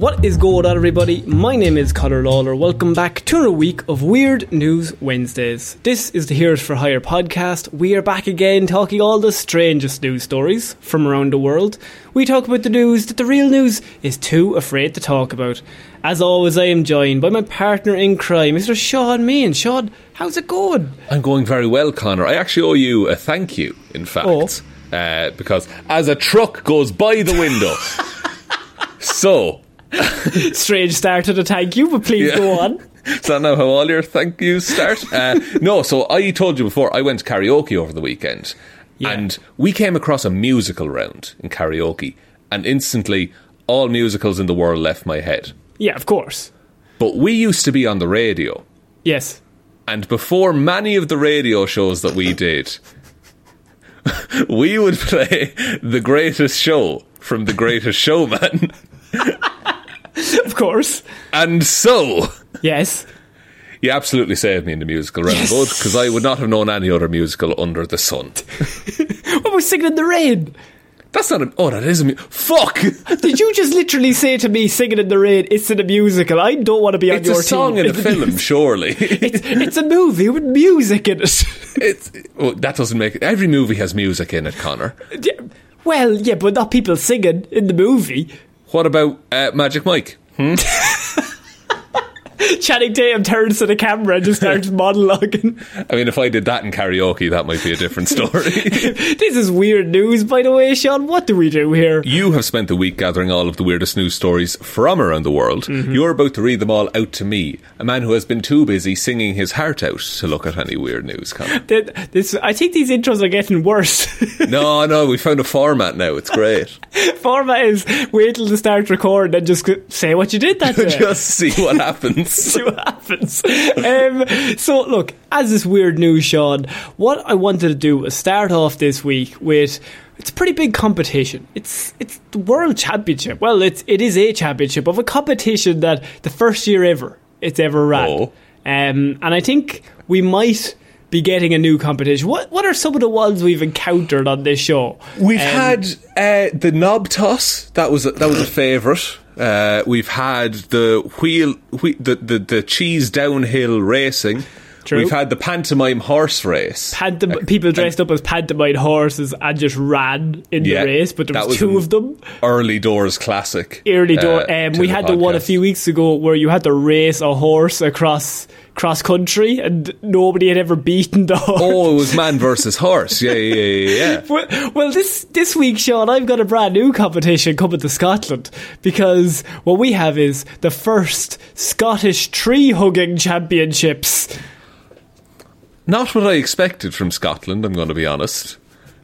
What is going on, everybody? My name is Conor Lawler. Welcome back to another week of Weird News Wednesdays. This is the Heroes for Hire podcast. We are back again talking all the strangest news stories from around the world. We talk about the news that the real news is too afraid to talk about. As always, I am joined by my partner in crime, Mr. Sean Meighan. Sean, how's it going? I'm going very well, Connor. I actually owe you a thank you, in fact. Oh. Uh, because as a truck goes by the window. so, Strange start to the thank you, but please Yeah. go on. is that now how all your thank yous start? Uh, no, so I told you before, I went to karaoke over the weekend. Yeah. And we came across a musical round in karaoke. And instantly, all musicals in the world left my head. Yeah, of course. But we used to be on the radio. Yes. And before many of the radio shows that we did, we would play The Greatest Show from The Greatest Showman. Of course. And so, Yes. you absolutely saved me in the musical round, bud, because I would not have known any other musical under the sun. What about Singing in the Rain? That's not a. Oh, that is a. Mu- Fuck! Did you just literally say to me, Singing in the Rain, it's in a musical? I don't want to be on It's your a song team. in a film, surely. It's, it's a movie with music in it. it's, well, that doesn't make it. Every movie has music in it, Connor. Yeah, well, yeah, but not people singing in the movie. What about uh, Magic Mike? Channing Tatum turns to the camera and just starts monologuing. I mean, if I did that in karaoke, that might be a different story. this is weird news, by the way, Sean. What do we do here? You have spent the week gathering all of the weirdest news stories from around the world. Mm-hmm. You're about to read them all out to me, a man who has been too busy singing his heart out to look at any weird news. Th- This, I think these intros are getting worse. no, no, we found a format now. It's great. Format is wait till the start recording and just say what you did that day. Just see what happens. see what happens. Um, so, look, as this weird news, Sean, what I wanted to do was start off this week with it's a pretty big competition. It's it's the World Championship. Well, it's it is a championship of a competition that the first year ever it's ever ran. Oh. Um, and I think we might be getting a new competition. What what are some of the ones we've encountered on this show? We've Um, had uh, the knob toss. That was a, that was a favourite. Uh, we've had the wheel, whe- the, the the cheese downhill racing. True. We've had the pantomime horse race. Pantom- people dressed up as pantomime horses and just ran in Yeah, the race, but there was, was two of them. Early doors classic. Early door. uh, um, we the had the one a few weeks ago where you had to race a horse across cross country, and nobody had ever beaten the horse. Oh, it was man versus horse. Yeah, yeah, yeah, yeah. Well, well, this this week, Sean, I've got a brand new competition coming to Scotland because what we have is the first Scottish tree hugging championships. Not what I expected from Scotland, I'm going to be honest.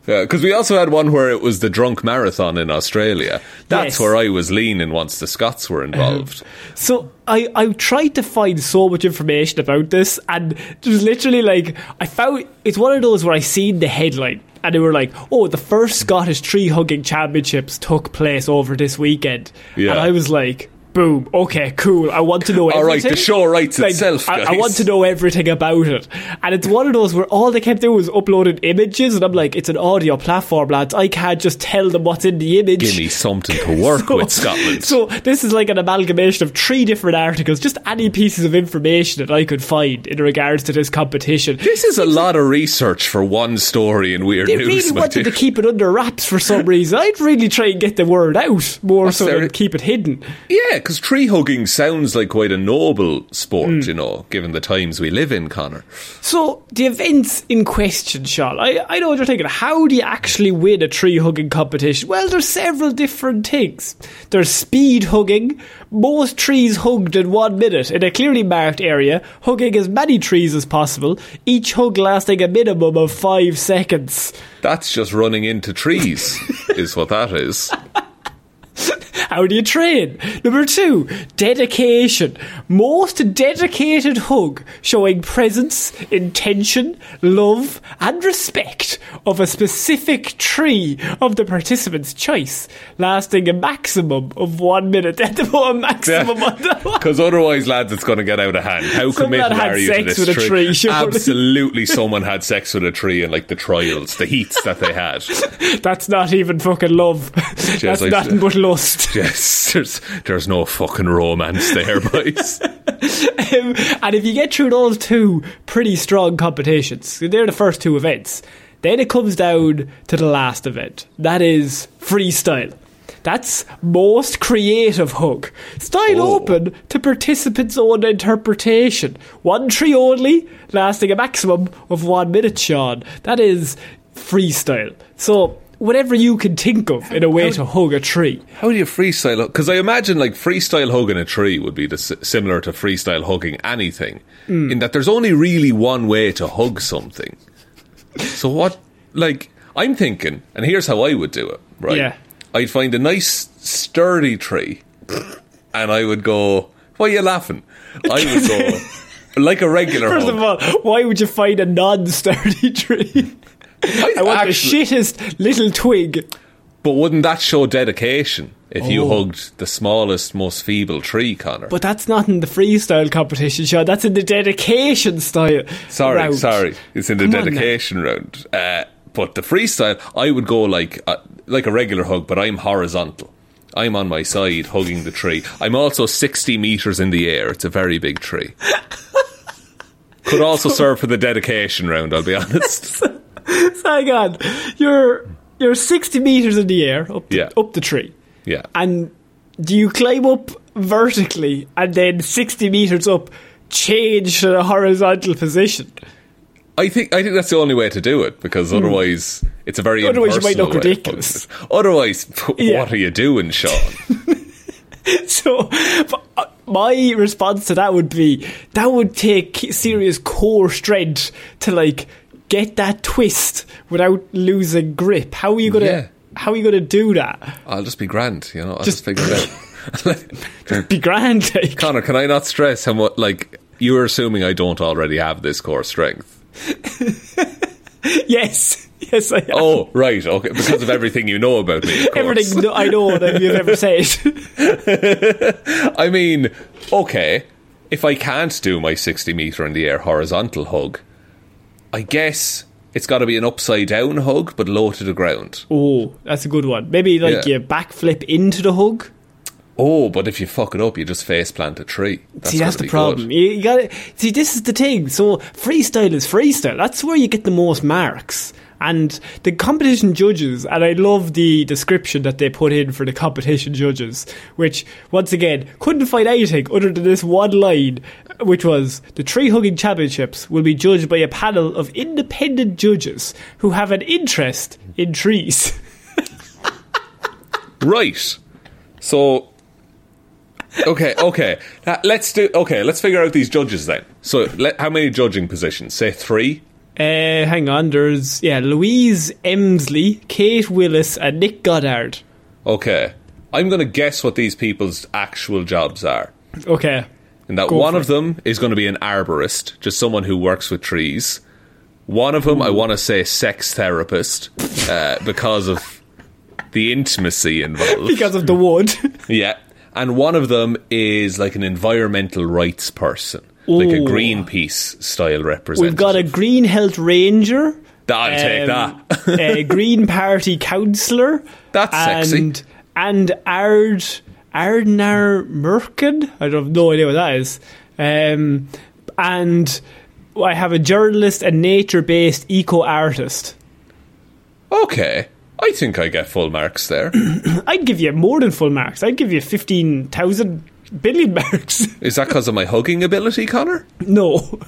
Uh, because we also had one where it was the drunk marathon in Australia. That's Yes. where I was leaning once the Scots were involved. So I, I tried to find so much information about this, and there's literally like I found it's one of those where I seen the headline. And they were like, "Oh, the first Scottish tree hugging championships took place over this weekend." Yeah. And I was like, "Boom! Okay, cool. I want to know All right, everything." the show writes Like, itself, I, I want to know everything about it, and it's one of those where all they kept doing was uploading images, and I'm like, "It's an audio platform, lads. I can't just tell them what's in the image." Give me something to work with, Scotland. So this is like an amalgamation of three different articles, just any pieces of information that I could find in regards to this competition. this is a lot of research for one story in Weird They News. really my wanted to keep it under wraps for some reason. I'd really try and get the word out more so there- than keep it hidden. Yeah, because tree hugging sounds like quite a noble sport, Hmm. you know, given the times we live in, Connor. So the events in question, Sean, I, I know what you're thinking. How do you actually win a tree hugging competition? Well, there's several different things. There's speed hugging, most trees hugged in one minute in a clearly marked area, hugging as many trees as possible, each hug lasting a minimum of five seconds. That's just running into trees, is what that is. How do you train? Number two, dedication. Most dedicated hug showing presence, intention, love, and respect of a specific tree of the participant's choice, lasting a maximum of one minute. At the a maximum Because otherwise, lads, it's going to get out of hand. How Someone committed are you sex to this with a tree, surely. Absolutely, someone had sex with a tree in like the trials, the heats that they had. That's not even fucking love. That's I- nothing but lust. Yes, there's there's no fucking romance there, boys. Um, and if you get through those two pretty strong competitions, they're the first two events. Then it comes down to the last event. That is freestyle. That's most creative hook. Style Oh. open to participants' own interpretation. One tree only, lasting a maximum of one minute, Sean. That is freestyle. So, whatever you can think of in a way to hug a tree. How do you freestyle? Because I imagine like freestyle hugging a tree would be s- similar to freestyle hugging anything, Hmm. in that there's only really one way to hug something. So what? Like I'm thinking, and here's how I would do it. Right? Yeah. I'd find a nice sturdy tree, and I would go. Why are you laughing? I would go like a regular First hug. of all, why would you find a non-sturdy tree? I want actually- the shittest little twig. But wouldn't that show dedication if you Oh. hugged the smallest, most feeble tree, Connor? But that's not in the freestyle competition, show. That's in the dedication style. Sorry, round. sorry. It's in the Come dedication round. Uh, but the freestyle, I would go like uh, like a regular hug, but I'm horizontal. I'm on my side hugging the tree. I'm also 60 metres in the air. It's a very big tree. Could also serve for the dedication round, I'll be honest. Hang on. You're you're sixty meters in the air up the, Yeah. up the tree, Yeah. and do you climb up vertically and then sixty meters up change to a horizontal position? I think I think that's the only way to do it because otherwise it's a very Hmm. Otherwise you might look ridiculous. Otherwise, Yeah. what are you doing, Sean? So, uh, my response to that would be that would take serious core strength to like get that twist without losing grip. How are you gonna? Yeah. How are you gonna do that? I'll just be grand, you know. I'll Just- just, figure it out. Be grand, like. Connor, can I not stress how much like you are assuming I don't already have this core strength? Yes, yes, I am. Oh, right, okay, because of everything you know about me. Of course. Everything no- I know that you've ever said. I mean, okay, if I can't do my sixty meter in the air horizontal hug, I guess it's got to be an upside down hug, but low to the ground. oh, that's a good one. Maybe like Yeah. you backflip into the hug. Oh, but if you fuck it up, you just face plant a tree. That's see, that's the problem. good. You, got see. This is the thing. So freestyle is freestyle. That's where you get the most marks. And the competition judges, and I love the description that they put in for the competition judges, which once again couldn't find anything other than this one line, which was the tree hugging championships will be judged by a panel of independent judges who have an interest in trees. Right. So, okay, okay. Now, let's do. Okay, let's figure out these judges then. So, let, how many judging positions? Say three. Uh, hang on, there's yeah Louise Emsley, Kate Willis, and Nick Goddard. Okay, I'm going to guess what these people's actual jobs are. Okay. And that Go one of it. them is going to be an arborist, just someone who works with trees. One of them, I want to say sex therapist, uh, because of the intimacy involved. Because of the wood. Yeah. And one of them is like an environmental rights person, like a Greenpeace style representative. We've got a Green Health Ranger. I'll take um, that. a Green Party councillor. That's sexy. and, And Ard Ardnamurchan. I don't have no idea what that is. Um, and I have a journalist and nature based eco artist. Okay. I think I get full marks there. I'd give you more than full marks. I'd give you 15,000 billion marks. Is that because of my hugging ability, Connor? no.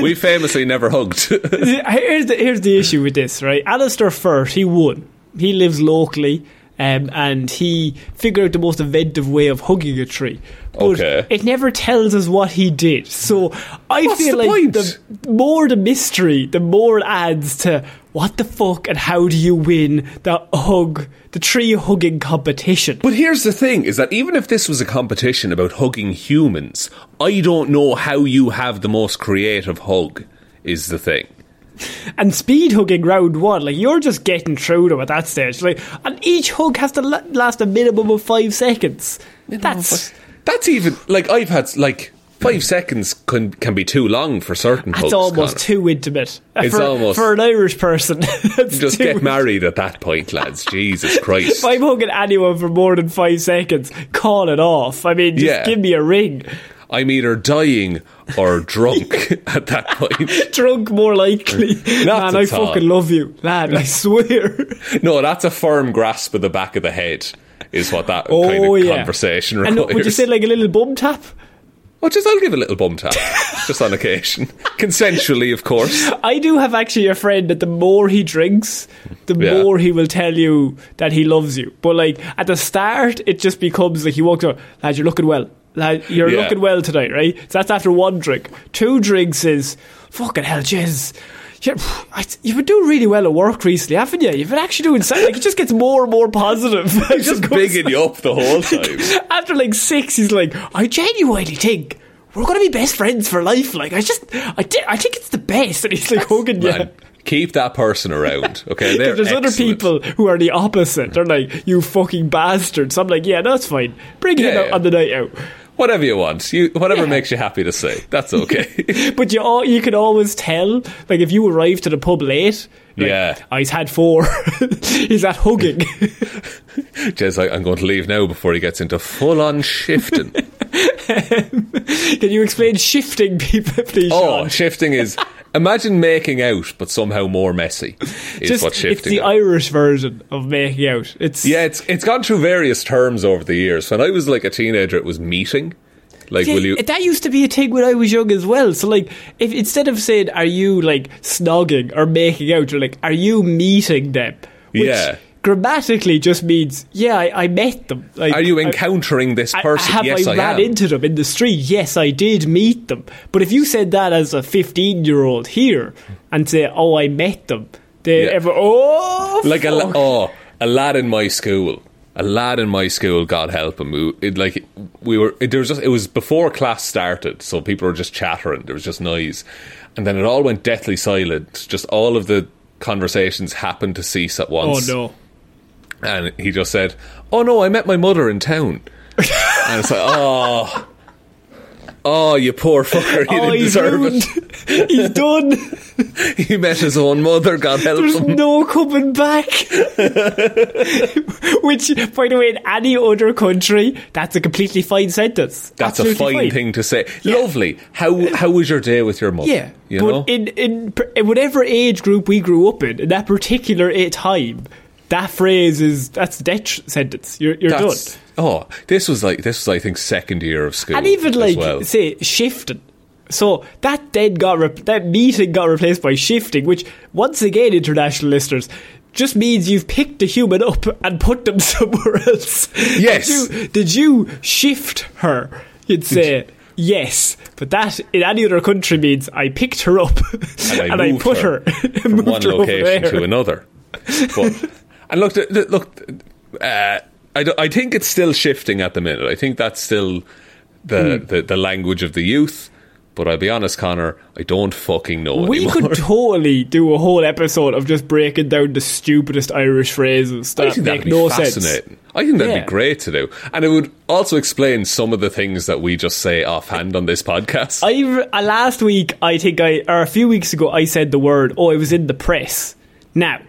We famously never hugged. here's the here's the issue with this, right? Alistair Firth, he won. He lives locally, um, and he figured out the most inventive way of hugging a tree. But Okay. it never tells us what he did. So I What's feel the like point? the more the mystery, the more it adds to what the fuck and how do you win the hug, the tree hugging competition. But here's the thing is that even if this was a competition about hugging humans, I don't know how you have the most creative hug, is the thing. and speed hugging round one, like you're just getting through them at that stage. Like, and each hug has to la- last a minimum of five seconds. That's That's even like I've had like five seconds can can be too long for certain that's almost Connor. too intimate. It's for, almost- for an Irish person. Just get intimate. married at that point, lads. Jesus Christ. If I'm hugging anyone for more than five seconds, call it off. I mean, just Yeah. give me a ring. I'm either dying or drunk at that point. Drunk, more likely. Not Man, I all. fucking love you, lad. I swear. No, that's a firm grasp of the back of the head, is what that Oh kind of yeah. conversation And would you say like a little bum tap? Oh, just I'll give a little bum tap, just on occasion, consensually, of course. I do have actually a friend that the more he drinks, the Yeah. more he will tell you that he loves you. But like at the start, it just becomes like he walks up, lad, you're looking well. Lad, you're Yeah. looking well tonight, right? So that's after one drink. Two drinks is fucking hell, Jez. Yeah, I- you've been doing really well at work recently, haven't you? You've been actually doing something. Like, it just gets more and more positive. It He's just bigging you up the whole time. After like six, he's like, I genuinely think we're going to be best friends for life. Like, I just, I, thi- I think it's the best. And he's like hugging you. Man, keep that person around, okay? There's other people who are the opposite. They're like, you fucking bastards. I'm like, yeah, that's fine. Bring him Yeah, out yeah. on the night out. Whatever you want, you whatever Yeah. makes you happy to say, that's okay. But you all, you can always tell, like, if you arrive to the pub late, like, Yeah. oh, he's had four. he's at hugging. Jez, like, I'm going to leave now before he gets into full on shifting. can you explain shifting, people, please, oh, Sean? shifting is imagine making out, but somehow more messy. Is Just, what it's the is. Irish version of making out. It's Yeah, it's it's gone through various terms over the years. When I was like a teenager, it was meeting. Like, See, will you? That used to be a thing when I was young as well. So, like, if instead of saying "Are you like snogging or making out," you're like, "Are you meeting them?" Which Yeah. Grammatically, just means yeah, I, I met them. Like, Are you I- encountering this I- person? have yes, I, I, ran am. into them in the street? Yes, I did meet them. But if you said that as a 15 year old here and say, "Oh, I met them," they Yeah. ever oh like a oh a lad in my school. A lad in my school, God help him. It, like we were, it, there was just it was before class started, so people were just chattering. There was just noise, and then it all went deathly silent. Just all of the conversations happened to cease at oh, once. oh no. And he just said, "Oh no, I met my mother in town." and it's like, oh, Oh, you poor fucker! He oh, didn't deserve ruined. it. he's done. He met his own mother. God help There's him. There's no coming back. Which, by the way, in any other country, that's a completely fine sentence. That's a Absolutely fine, thing to say. Lovely. How how was your day with your mother? Yeah, you but know. in, in in whatever age group we grew up in, in that particular eh, time, that phrase is that's a death sentence. You're you're done. Oh, this was like this was I think second year of school, And even as like well. say shifting. So that then got re- that meeting got replaced by shifting, which once again, international listeners, just means you've picked a human up and put them somewhere else. Yes. Did you, did you shift her? You'd say. Yes, but that in any other country means I picked her up and I, moved put her, her, from moved one her location to another. But and look, look, uh, I, I think it's still shifting at the minute. I think that's still the, Hmm. the, the language of the youth. But I'll be honest, Connor, I don't fucking know We anymore. could totally do a whole episode of just breaking down the stupidest Irish phrases I that make be no fascinating. sense. I think that'd Yeah. be great to do, and it would also explain some of the things that we just say offhand on this podcast. I uh, last week, I think I or a few weeks ago, I said the word. Oh, it was in the press. Now,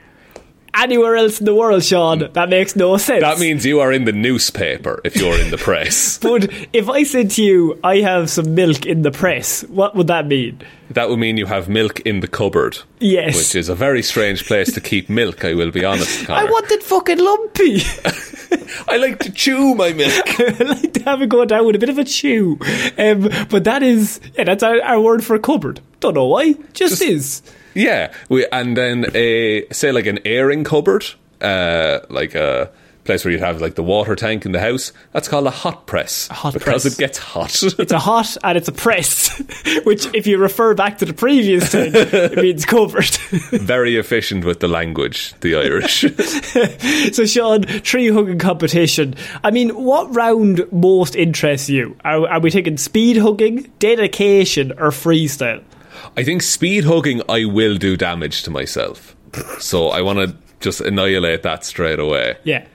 anywhere else in the world, Sean, that makes no sense. that means you are in the newspaper if you're in the press. But if I said to you, I have some milk in the press, what would that mean? that would mean you have milk in the cupboard. Yes. Which is a very strange place to keep milk, I will be honest, Connor. I want it fucking lumpy. I like to chew my milk. I like to have it go down with a bit of a chew. Um, but that is, yeah, that's our, our word for cupboard. Don't know why, just, is. Yeah, we, and then a say like an airing cupboard, uh, like a place where you'd have like the water tank in the house. That's called a hot press A hot press. because press. it gets hot. It's a hot and it's a press, which, if you refer back to the previous thing, it means cupboard. very efficient with the language, the Irish. so, Sean, tree hugging competition. I mean, what round most interests you? Are, are we taking speed hugging, dedication, or freestyle? I think speed hugging, I will do damage to myself, so I want to just annihilate that straight away. Yeah.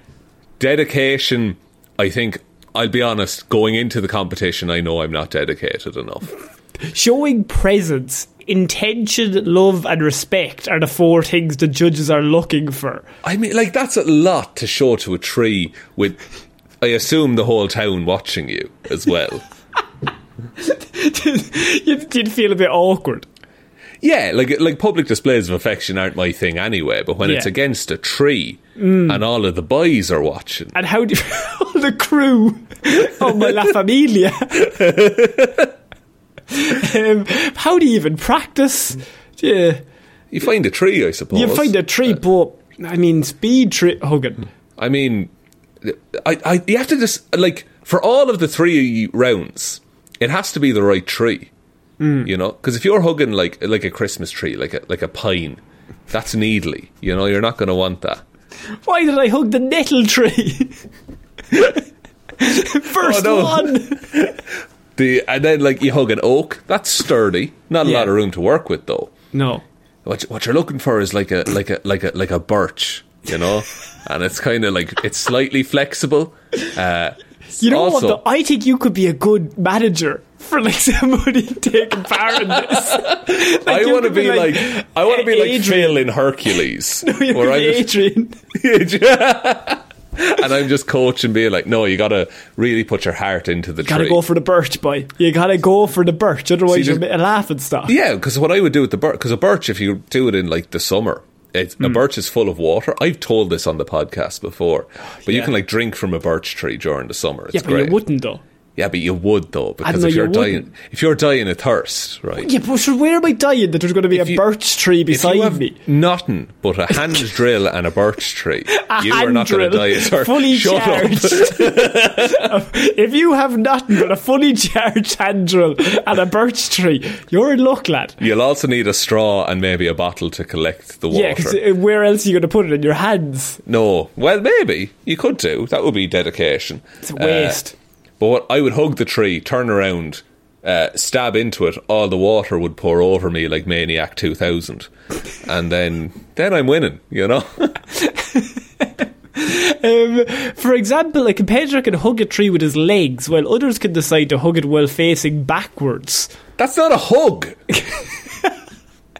Dedication, I think. I'll be honest. Going into the competition, I know I'm not dedicated enough. Showing presence, intention, love, and respect are the four things the judges are looking for. I mean, like that's a lot to show to a tree with, I assume, the whole town watching you as well. You'd, you'd feel a bit awkward. yeah, like like public displays of affection aren't my thing anyway. But when it's against a tree and all of the boys are watching, And how do all the crew of my La Familia? um, how do you even practice? Yeah, you find a tree, I suppose. you find a tree, but I mean, speed tree hugging. I mean, I, I you have to just like for all of the three rounds, it has to be the right tree. You know, because if you're hugging like like a Christmas tree, like a like a pine, that's needly. You know, you're not going to want that. Why did I hug the nettle tree? First Oh, one. The and then like you hug an oak, that's sturdy. Not a Yeah. lot of room to work with though. No. What what you're looking for is like a like a like a like a birch, you know, and it's kind of like it's slightly flexible. Uh, You know also, what? Though? I think you could be a good manager for like somebody taking part in this. Like, I want to be like, I want to be like Adrian. Phil in Hercules, no, You could where I'm just, and I'm just coaching, being like, no, you got to really put your heart into the gotta go for the birch, boy. You gotta go for the birch, otherwise See, you're there's- a laughing stock. yeah, because what I would do with the birch, because a birch, if you do it in like the summer. It's, Hmm. A birch is full of water. I've told this on the podcast before, but you can like drink from a birch tree during the summer. It's Yeah, but great. you wouldn't though. Yeah, but you would though, because if you you're dying, wouldn't. if you're dying of thirst, right? Yeah, but where am I dying that there's going to be a you- birch tree If beside you me? nothing but a hand drill and a birch tree, A you are not going to die of thirst. fully Shut charged. up. if you have nothing but a fully charged hand drill and a birch tree, you're in luck, lad. You'll also need a straw and maybe a bottle to collect the water. Yeah, because where else are you going to put it in your hands? no, well, maybe you could do. That would be dedication. It's a waste. Uh, but what, I would hug the tree, turn around, uh, stab into it. All the water would pour over me like Maniac 2000, and then then I'm winning. You know. Um, for example, a competitor can hug a tree with his legs, while others can decide to hug it while facing backwards. That's not a hug.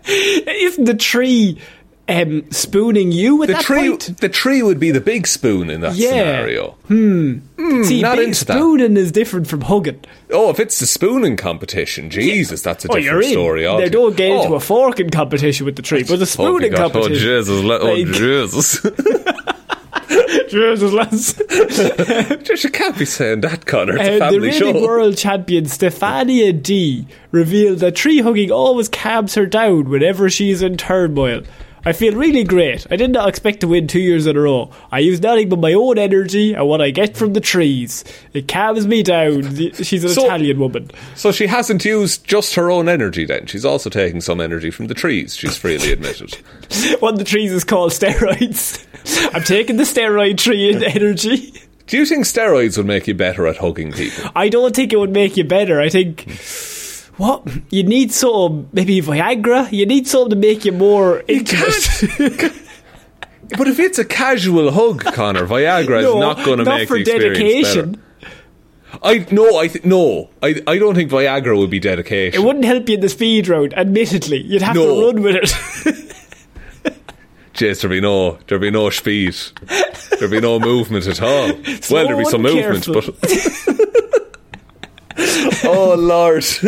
Isn't the tree um, spooning you at The that tree, point? the tree would be the big spoon in that Yeah. scenario. See, not big into spooning is different from hugging. Oh, if it's the spooning competition, Jesus, that's a Oh, different story. They altogether. don't get into Oh. a forking competition with the tree, but the Oh, spooning Oh, competition. Jesus. le- Oh, Like- Jesus. Jesus, lads. Just, you can't be saying that, Connor. It's a Uh, the family reigning show. world champion Stefania D revealed that tree hugging always calms her down whenever she's in turmoil. I feel really great. I did not expect to win two years in a row. I use nothing but my own energy and what I get from the trees. It calms me down. She's an So- Italian woman. So she hasn't used just her own energy then. She's also taking some energy from the trees, she's freely admitted. One of the trees is called steroids. I'm taking the steroid tree in energy. Do you think steroids would make you better at hugging people? I don't think it would make you better. I think what you need some maybe Viagra. You need something to make you more intimate. But if it's a casual hug, Connor, Viagra No, is not going to make for the experience dedication. better. I no, I th- no, I I don't think Viagra would be dedication. It wouldn't help you in the speed round. Admittedly, you'd have No. to run with it. There'd be no, there'd be no speed, there'd be no movement at all. well, there'd be some movement, careful. but oh lord,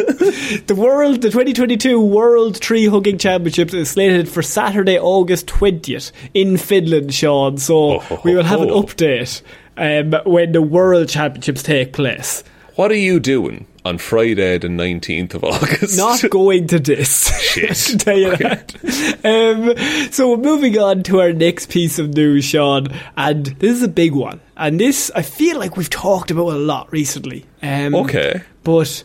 the world, the 2022 World Tree Hugging Championships is slated for Saturday, August 20th in Finland, Sean. So Oh, we will have an update um, when the World Championships take place. what are you doing on Friday, the nineteenth of August? Not going to this. Shit. to tell you that. Um, so we're moving on to our next piece of news, Sean, and this is a big one. And this, I feel like we've talked about a lot recently. Um, Okay. But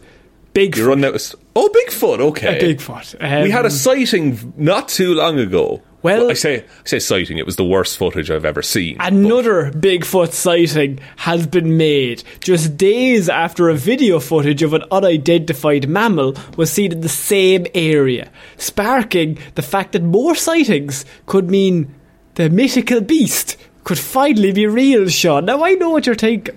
Bigfoot. You're running out. Of st- oh, Bigfoot. Okay, a Bigfoot. Um, we had a sighting not too long ago. Well- I say I say sighting. It was the worst footage I've ever seen. Another Bigfoot sighting has been made just days after a video footage of an unidentified mammal was seen in the same area, sparking the fact that more sightings could mean the mythical beast could finally be real, Sean. Now, I know what you're thinking.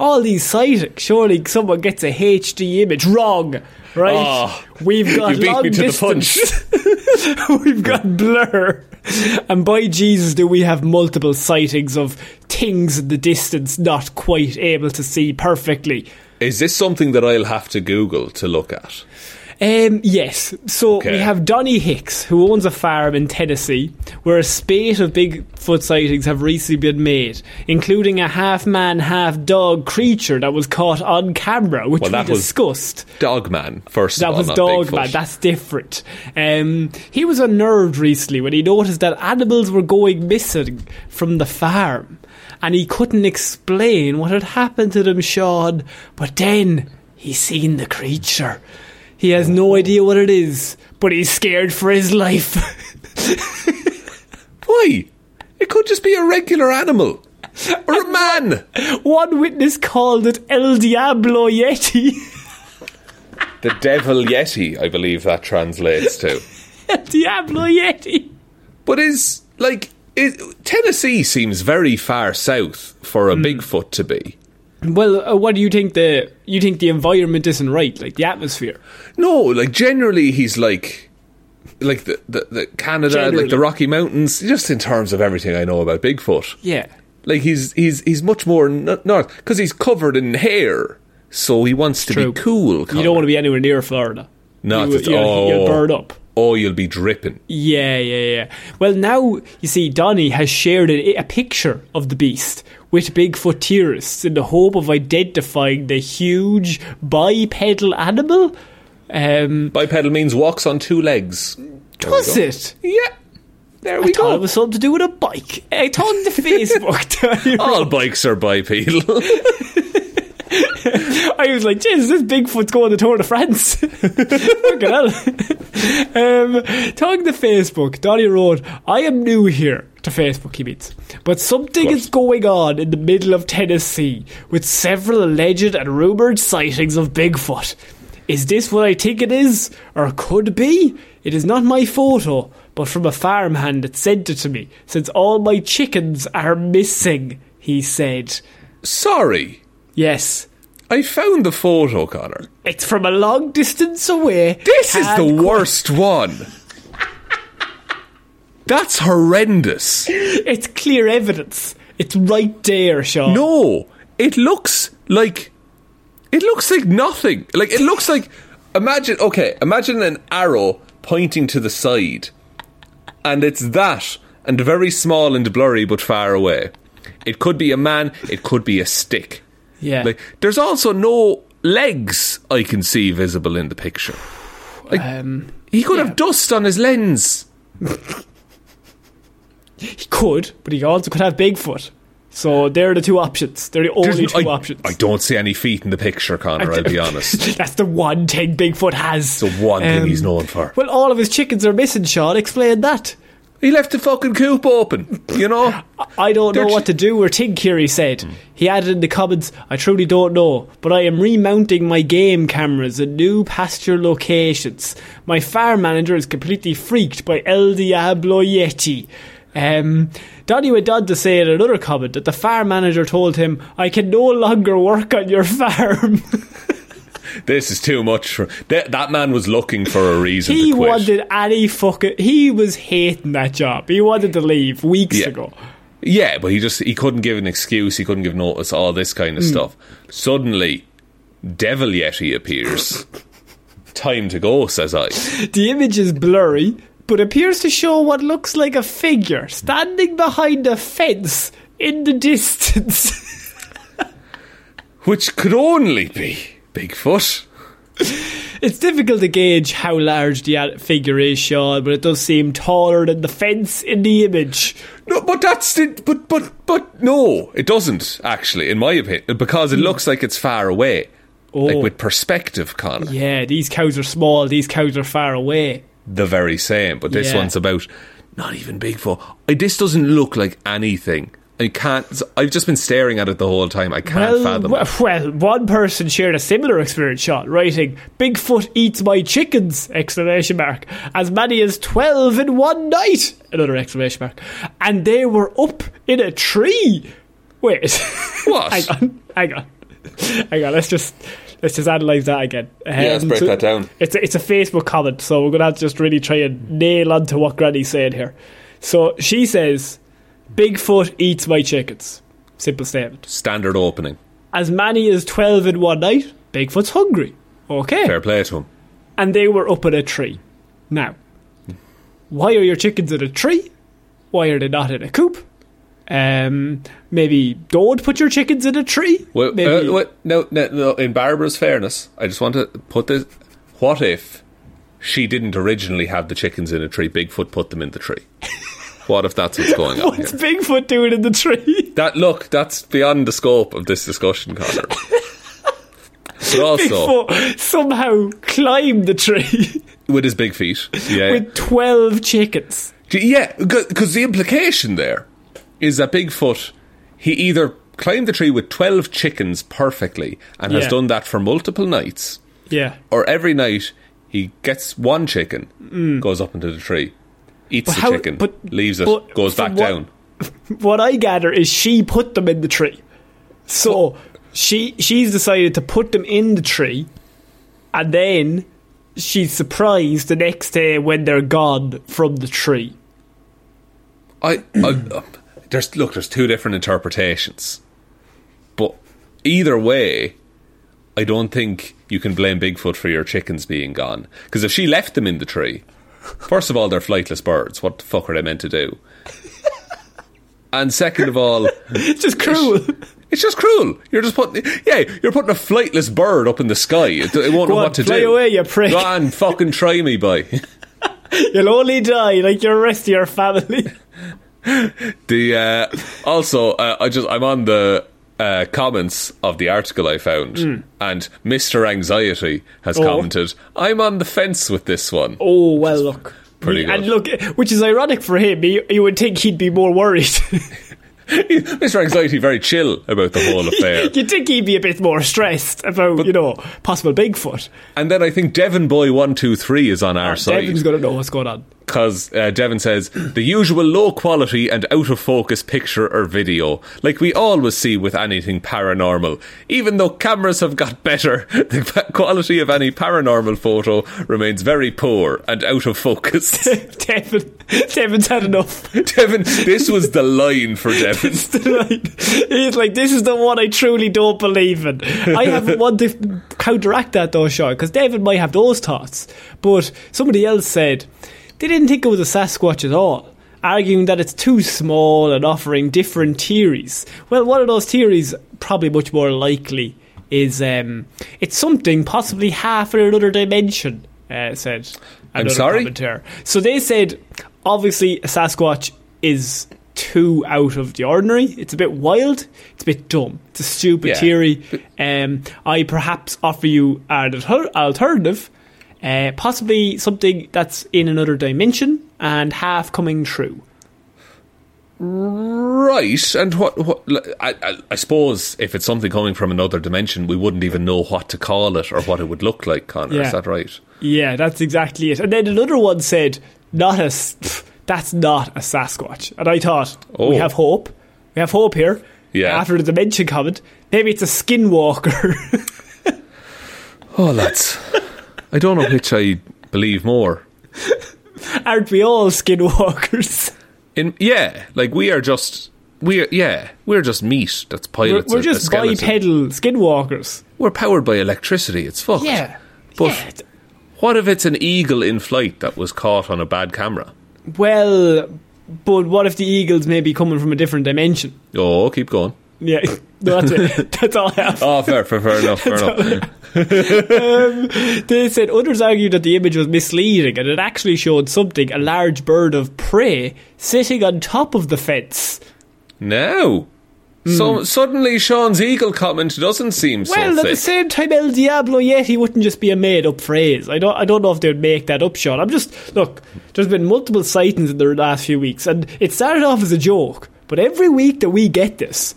All these sightings, surely someone gets a HD image wrong, right? Oh, We've got you beat long me to the distance. We've got blur. And by Jesus, do we have multiple sightings of things in the distance not quite able to see perfectly. Is this something that I'll have to Google to look at? Um, yes. So Okay. we have Donny Hicks, who owns a farm in Tennessee, where a spate of Bigfoot sightings have recently been made, including a half man, half dog creature that was caught on camera, which Well, we that was discussed. Dogman first. That of all, was Dogman. Bigfoot. That's different. Um, he was unnerved recently when he noticed that animals were going missing from the farm, and he couldn't explain what had happened to them, Sean. But then he seen the creature. He has no idea what it is, but he's scared for his life. Why? It could just be a regular animal or a man. One witness called it El Diablo Yeti. The devil yeti, I believe that translates to. El Diablo Yeti. But is like it, Tennessee seems very far south for a Hmm. Bigfoot to be. Well, uh, what do you think the you think the environment isn't right, like the atmosphere? No, like generally he's like like the the, the Canada, like the Rocky Mountains, just in terms of everything I know about Bigfoot. Yeah. Like he's he's he's much more north because he's covered in hair, so he wants to True. be cool. You don't want to be anywhere near Florida. Not you, at you'll, all. you'll burn up. Oh, you'll be dripping. Yeah, yeah, yeah. Well, now you see, Donny has shared a, a picture of the beast with Bigfoot tourists in the hope of identifying the huge bipedal animal. Um, Bipedal means walks on two legs. There does it? Yeah. There I we thought go. it was something to do with a bike. I thought on the Facebook. All bikes are bipedal. I was like, Jesus, this Bigfoot's going to Tour de France. Um, talking to Facebook, Donny wrote, I am new here to Facebook, he means. But something is going on in the middle of Tennessee with several alleged and rumoured sightings of Bigfoot. Is this what I think it is? Or could be? It is not my photo, but from a farmhand that sent it to me, since all my chickens are missing. he said, Sorry, "Yes, I found the photo, Connor. it's from a long distance away." This is the quite- worst one. That's horrendous. It's clear evidence. It's right there, Sean. No, it looks like it looks like nothing. Like it looks like imagine okay, imagine an arrow pointing to the side. And it's that and very small and blurry but far away. It could be a man, it could be a stick. Yeah. Like there's also no legs I can see visible in the picture. Like um, he could yeah. have dust on his lens. he could, but he also could have Bigfoot. So they're the two options. They're the only no- two I, options. I don't see any feet in the picture, Connor, I'll be honest. That's the one thing Bigfoot has. It's the one thing he's known for. Well, all of his chickens are missing, Sean. Explain that. He left the fucking coop open, you know? I don't know They're what to do or think here, he said. He added in the comments, I truly don't know, but I am remounting my game cameras at new pasture locations. My farm manager is completely freaked by El Diablo Yeti. Um, Donny went on to say in another comment that the farm manager told him, I can no longer work on your farm. This is too much for. That, that man was looking for a reason he to quit. wanted any fucking. He was hating that job. He wanted to leave weeks Yeah. ago. Yeah, but he just he couldn't give an excuse. He couldn't give notice. All this kind of hmm. stuff. Suddenly, Devil Yeti appears. Time to go, says I. The image is blurry, but appears to show what looks like a figure standing behind a fence in the distance. Which could only be Bigfoot. it's difficult to gauge how large the figure is, Sean, but it does seem taller than the fence in the image. No, but that's the, but but but no, it doesn't actually, in my opinion, because it hmm. looks like it's far away, Oh. like with perspective, Connor. Yeah, these cows are small, these cows are far away. the very same, but this Yeah. one's about not even Bigfoot. I, this doesn't look like anything. I can't. I've just been staring at it the whole time. I can't Well, fathom. well, it. well, one person shared a similar experience, Sean, writing, Bigfoot eats my chickens, exclamation mark. As many as 12 in one night, another exclamation mark. And they were up in a tree. Wait. What? hang on, hang on. Hang on, let's just, let's just analyse that again. Yeah, let's Um, break that down. It's a, it's a Facebook comment, so we're going to have to just really try and nail onto what Granny's saying here. So she says, Bigfoot eats my chickens. Simple statement Standard opening. as many as 12 in one night, Bigfoot's hungry. Okay. Fair play to him. And they were up in a tree. Now, why are your chickens in a tree? Why are they not in a coop? Um, maybe don't put your chickens in a tree. Well, maybe uh, what- no, no, no, in Barbara's fairness, I just want to put this. What if she didn't originally have the chickens in a tree? Bigfoot put them in the tree. What if that's what's going on what's here? Bigfoot doing in the tree? That look, that's beyond the scope of this discussion, Connor. but also Bigfoot somehow climbed the tree with his big feet, yeah, with 12 chickens. Yeah, because the implication there is that Bigfoot, he either climbed the tree with 12 chickens perfectly and has Yeah. done that for multiple nights, Yeah. or every night he gets one chicken, mm. goes up into the tree, eats the how- chicken, but- leaves it, but goes back what- down. what I gather is she put them in the tree. So she she's decided to put them in the tree, and then she's surprised the next day when they're gone from the tree. I, I uh, there's look, there's two different interpretations, but either way, I don't think you can blame Bigfoot for your chickens being gone. Because if she left them in the tree, first of all, they're flightless birds. What the fuck are they meant to do? And second of all, It's just cruel. it's just cruel. You're just putting, yeah, you're putting a flightless bird up in the sky. It, it won't Go know on, what to fly do. away, you prick. Go on, fucking try me, boy. You'll only die like your rest of your family. The uh, also, uh, I just I'm on the uh, comments of the article I found, and Mister Anxiety has. Oh. commented, "I'm on the fence with this one." Oh well, look. Pretty He- And look, which is ironic for him. You, you would think he'd be more worried. Mister Anxiety very chill about the whole affair, You'd think he'd be a bit more stressed about, you know, possible Bigfoot. and then I think Devon Boy one two three is on our side. Devin's going to know what's going on. Because uh, Devon says the usual low quality and out of focus picture or video, like we always see with anything paranormal. Even though cameras have got better, the quality of any paranormal photo remains very poor and out of focus. Devon, Devon's had enough. Devon, this was the line for Devon. It's the line. He's like, this is the one I truly don't believe in. I have one to counteract that though, Sean, because David might have those thoughts. But somebody else said they didn't think it was a Sasquatch at all, arguing that it's too small and offering different theories. Well, one of those theories, probably much more likely, is um, it's something possibly half in another dimension, uh, said another sorry? commentator. So they said, obviously, a Sasquatch is too out of the ordinary. It's a bit wild. It's a bit dumb. It's a stupid Yeah. theory. Um, I perhaps offer you an alter- alternative, uh, possibly something that's in another dimension and half coming true. Right, and what? what I, I, I suppose if it's something coming from another dimension, we wouldn't even know what to call it or what it would look like. Connor, Yeah. is that right? Yeah, that's exactly it. And then another one said, "Not a, that's not a Sasquatch." And I thought, Oh. we have hope. We have hope here. Yeah. After the dimension comment, maybe it's a skinwalker. Oh, lads, I don't know which I believe more. Aren't we all skinwalkers? In yeah, like we are just we are yeah we're just meat that's We're, pilots. we're a just bipedal skinwalkers. We're powered by electricity. It's fucked. Yeah, but Yeah. what if it's an eagle in flight that was caught on a bad camera? Well, but what if the eagles may be coming from a different dimension? Oh, keep going. Yeah, no, that's it. That's all I have. Oh, fair, fair, fair enough, fair enough. Um, they said others argued that the image was misleading and it actually showed something a large bird of prey sitting on top of the fence. Now, so hmm. suddenly Sean's eagle comment doesn't seem so Well, at the same time, El Diablo Yeti wouldn't just be a made-up phrase. I don't, I don't know if they'd make that up, Sean. I'm just look. There's been multiple sightings in the last few weeks, and it started off as a joke. But every week that we get this,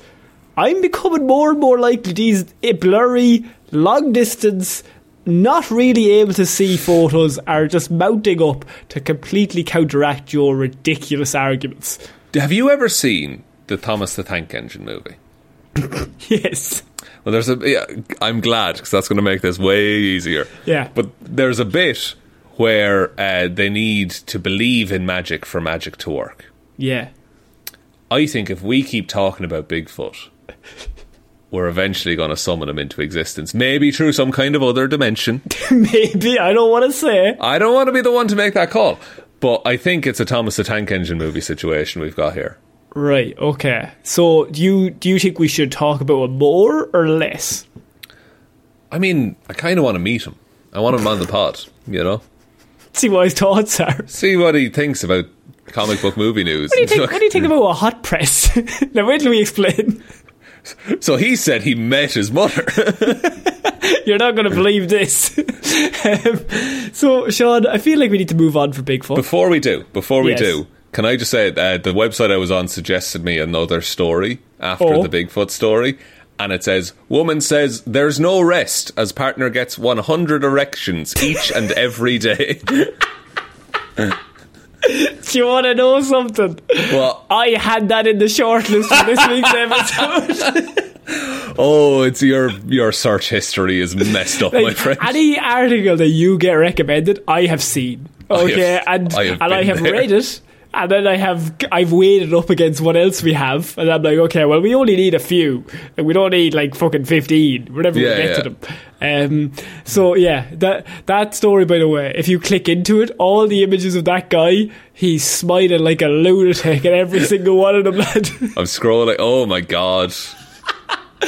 I'm becoming more and more likely these blurry, long distance, not really able to see photos are just mounting up to completely counteract your ridiculous arguments. Have you ever seen the Thomas the Tank Engine movie? Yes. Well, there's a. Yeah, I'm glad because that's going to make this way easier. Yeah. But there's a bit where uh, they need to believe in magic for magic to work. Yeah. I think if we keep talking about Bigfoot, we're eventually going to summon him into existence. Maybe through some kind of other dimension. Maybe I don't want to say. I don't want to be the one to make that call. But I think it's a Thomas the Tank Engine movie situation we've got here. Right. Okay. So, do you do you think we should talk about it more or less? I mean, I kind of want to meet him. I want him on the pod, you know? See what his thoughts are. See what he thinks about comic book movie news. do you think? What do you think about a hot press? now, wait till we explain. So he said he met his mother. You're not going to believe this. um, so, Sean, I feel like we need to move on for Bigfoot. before we do, before we Yes. do, can I just say uh, the website I was on suggested me another story after Oh. the Bigfoot story, and it says woman says there's no rest as partner gets 100 erections each and every day. Do you want to know something? well, I had that in the shortlist for this week's episode. oh, it's your your search history is messed up, my friend. any article that you get recommended, I have seen. I Okay, have- and I have and I have read it, and then I have I've weighed it up against what else we have, and I'm like, okay, well, we only need a few, and we don't need like fucking fifteen. Whenever Yeah, we get yeah. to them. Um, so yeah, that that story, by the way, if you click into it, all the images of that guy, he's smiling like a lunatic, and every single one of them, lad. I'm scrolling. Oh my god.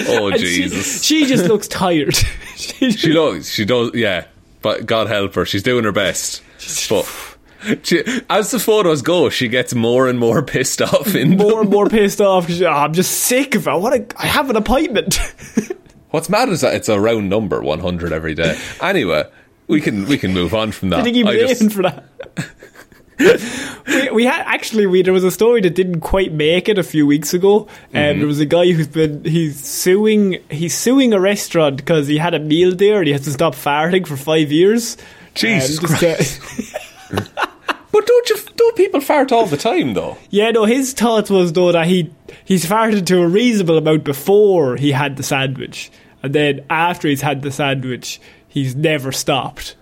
Oh And she- Jesus. she, just looks tired. she, She does. She does. Yeah, but God help her. She's doing her best. But she, as the photos go, she gets more and more pissed off. In more them. and more pissed off because I'm just sick of it. To. I have an appointment. What's mad is that it's a round number, 100 every day. Anyway, we can we can move on from that. I think he was just- for that. we, we had actually we there was a story that didn't quite make it a few weeks ago. and Mm-hmm. there was a guy who's been he's suing he's suing a restaurant because he had a meal there and he has to stop farting for five years. Jesus Um, uh, But don't you? Don't people fart all the time though? Yeah, no, his thoughts was though that he he's farted to a reasonable amount before he had the sandwich, and then after he's had the sandwich, he's never stopped.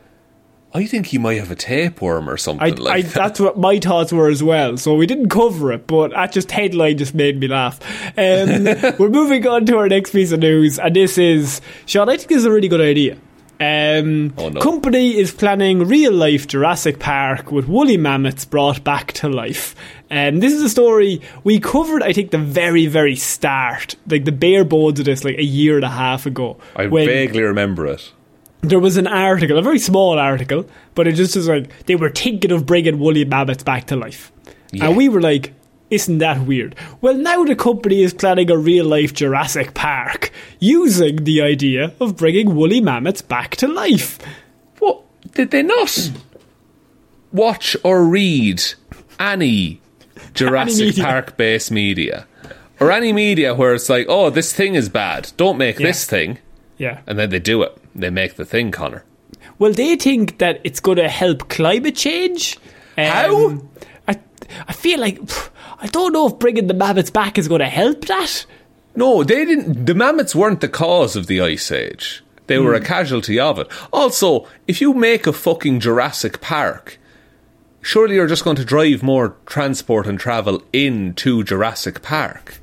I think he might have a tapeworm or something I, like I, that. that's what my thoughts were as well. So we didn't cover it, but that just headline just made me laugh. Um, we're moving on to our next piece of news, and this is Sean. I think this is a really good idea. Um, Oh, no. Company is planning real life Jurassic Park with woolly mammoths brought back to life. Um, this is a story we covered, I think, the very, very start, like the bare bones of this, like a year and a half ago. I vaguely remember it. there was an article, a very small article, but it just was like they were thinking of bringing woolly mammoths back to life. Yeah. And we were like, isn't that weird? Well, now the company is planning a real life Jurassic Park using the idea of bringing woolly mammoths back to life. What did they not watch or read any Jurassic. Park based media or any media where it's like, oh, this thing is bad, don't make Yeah. this thing, Yeah. and then they do it. They make the thing, Connor. Well, they think that it's going to help climate change. Um, How? I, I feel like, pff, I don't know if bringing the mammoths back is going to help that. No, they didn't. The mammoths weren't the cause of the ice age. They were a hmm. casualty of it. Also, if you make a fucking Jurassic Park, surely you're just going to drive more transport and travel into Jurassic Park.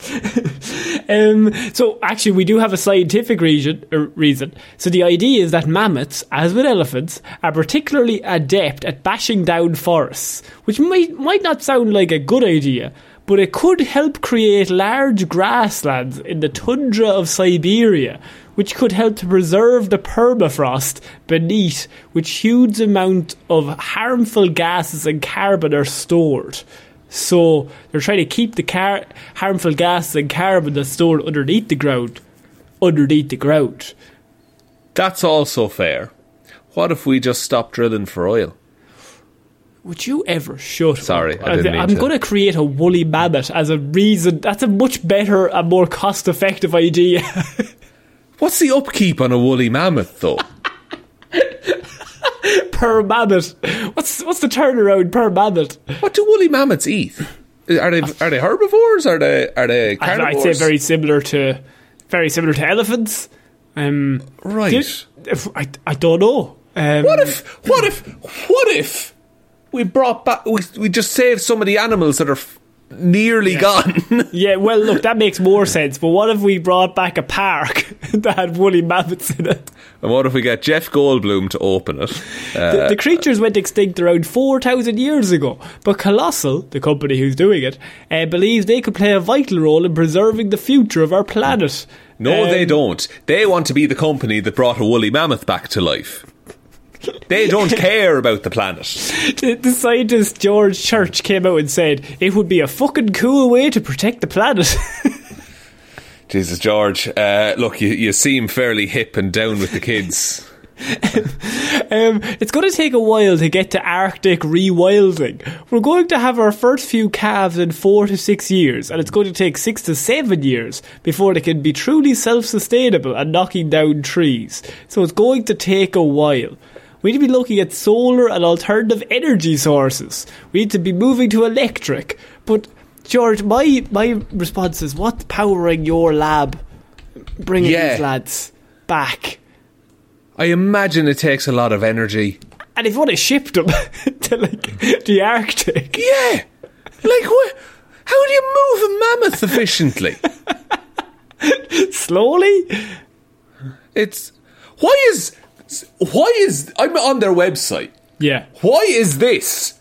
Um, so actually, we do have a scientific reason, er, reason. So the idea is that mammoths, as with elephants, are particularly adept at bashing down forests, which might might not sound like a good idea, but it could help create large grasslands in the tundra of Siberia, which could help to preserve the permafrost beneath, which huge amount of harmful gases and carbon are stored. So they're trying to keep the car- harmful gases and carbon that's stored underneath the ground, underneath the ground. That's also fair. What if we just stop drilling for oil? Would you ever shut Sorry, up? I didn't mean I'm going to create a woolly mammoth as a reason. That's a much better and more cost effective idea. What's the upkeep on a woolly mammoth, though? per mammoth. What's what's the turnaround per mammoth? what do woolly mammoths eat? Are they are they herbivores? Are they are they carnivores? I'd say very similar to very similar to elephants. Um, right. did- if- I, I don't know. Um, What if what if what if we brought back we we just saved some of the animals that are nearly gone? Yeah, well, look, that makes more sense. But what if we brought back a park that had woolly mammoths in it? and what if we get Jeff Goldblum to open it? Uh, The, the creatures went extinct around 4,000 years ago, but Colossal, the company who's doing it, uh, believes they could play a vital role in preserving the future of our planet. no, Um, they don't. They want to be the company that brought a woolly mammoth back to life. They don't care about the planet. The, the scientist George Church came out and said it would be a fucking cool way to protect the planet. Jesus, George. Uh, look, you, you seem fairly hip and down with the kids. Um, it's going to take a while to get to Arctic rewilding. We're going to have our first few calves in four to six years, and it's going to take six to seven years before they can be truly self sustainable and knocking down trees. So it's going to take a while. We need to be looking at solar and alternative energy sources. We need to be moving to electric. But, George, my, my response is what's powering your lab? Bringing Yeah. these lads back. I imagine it takes a lot of energy. And if you want to ship them to like the Arctic, Yeah. Like, what? How do you move a mammoth efficiently? slowly, It's why is why is I'm on their website. yeah. Why is this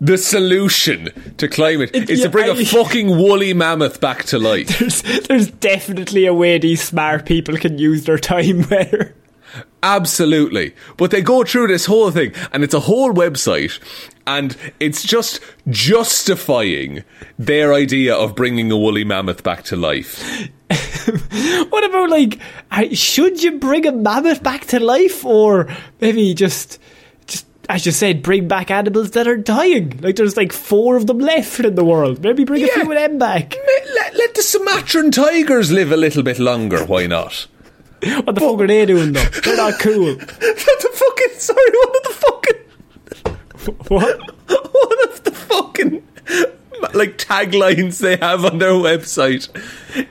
the solution to climate? It- is yeah, to bring a I- fucking woolly mammoth back to life. There's, there's definitely a way these smart people can use their time better. Absolutely. But they go through this whole thing and it's a whole website and it's just justifying their idea of bringing a woolly mammoth back to life. What about like, should you bring a mammoth back to life, or maybe just, just as you said, bring back animals that are dying? Like there's like four of them left in the world. Maybe bring a few of them back. Let, let, let the Sumatran tigers live a little bit longer, why not? What the fuck are they doing though? They're not cool. what the fucking sorry, what the fucking What? One of the fucking like taglines they have on their website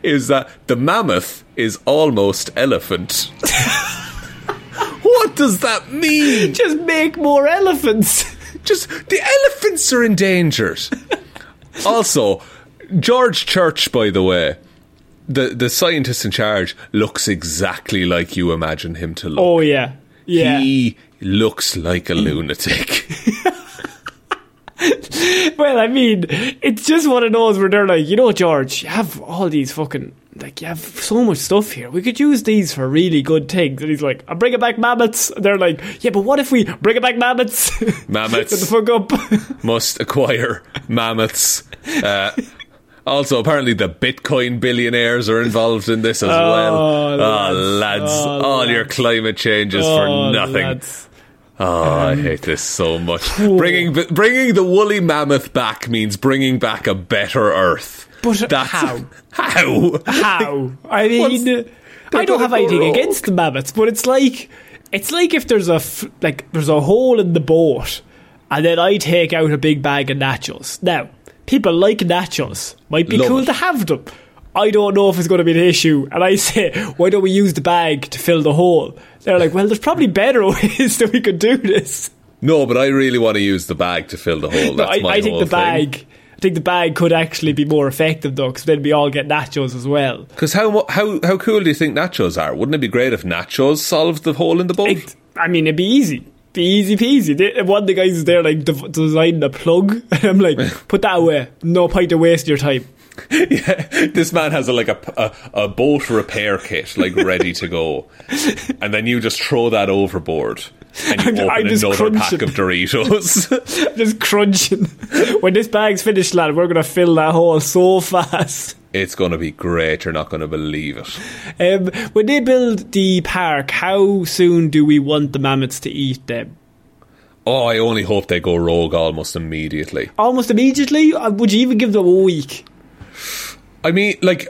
is that the mammoth is almost elephant. what does that mean? Just make more elephants. Just the elephants are endangered. also, George Church, by the way, the the scientist in charge looks exactly like you imagine him to look. Oh yeah, yeah. He looks like a lunatic. Well, I mean, it's just one of those where they're like, you know, George, you have all these fucking like you have so much stuff here. We could use these for really good things. And he's like, I'm bringing back mammoths. And they're like, yeah, but what if we bring it back mammoths? Mammoths. The fuck up. Must acquire mammoths. Uh, also, apparently, the Bitcoin billionaires are involved in this as oh, well. Oh, Oh, lads. lads, Oh, all your climate changes Oh, for nothing. lads. Oh, I um, hate this so much. Bringing bringing the woolly mammoth back means bringing back a better Earth. But how? How? How? I mean, I don't have anything against the mammoths, but it's like it's like if there's a f- like there's a hole in the boat, and then I take out a big bag of nachos. Now, people like nachos. Might be Love cool it. to have them. I don't know if it's going to be an issue, and I say, why don't we use the bag to fill the hole? They're like, well, there's probably better ways that we could do this. No, but I really want to use the bag to fill the hole. No, That's I, my I think the bag. I think the bag could actually be more effective though, because then we all get nachos as well. Because how how how cool do you think nachos are? Wouldn't it be great if nachos solved the hole in the boat? It, I mean, it'd be easy. Be easy peasy. They, one of the guys is there, like, dev- designing a plug. And I'm like, put that away. No point of wasting your time. yeah, this man has a, like a, a a boat repair kit like ready to go, and then you just throw that overboard. And you I'm- open I'm just another pack of Doritos. Just crunching. when this bag's finished, lad, we're going to fill that hole so fast. It's going to be great. You're not going to believe it. Um, when they build the park, how soon do we want the mammoths to eat them? Oh, I only hope they go rogue almost immediately. Almost immediately? Uh, Would you even give them a week? I mean, like,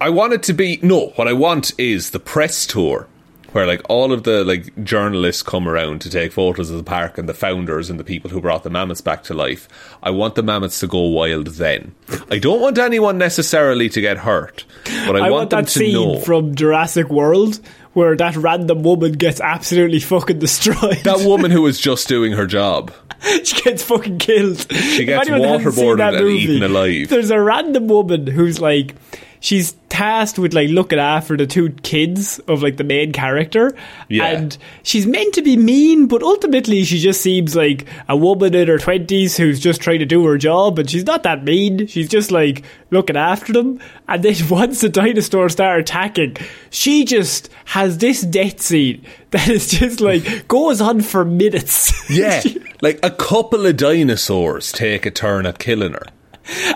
I want it to be no. What I want is the press tour, where like all of the like journalists come around to take photos of the park and the founders and the people who brought the mammoths back to life. I want the mammoths to go wild. Then I don't want anyone necessarily to get hurt, but I, I, want, want, them that to scene know from Jurassic World where that random woman gets absolutely fucking destroyed. that woman who was just doing her job. she gets fucking killed. She gets waterboarded and eaten alive. There's a random woman who's like, she's tasked with like looking after the two kids of like the main character, Yeah. and she's meant to be mean, but ultimately she just seems like a woman in her twenties who's just trying to do her job, and she's not that mean. She's just like looking after them, and then once the dinosaurs start attacking, she just has this death scene that is just like goes on for minutes. Yeah, like a couple of dinosaurs take a turn at killing her.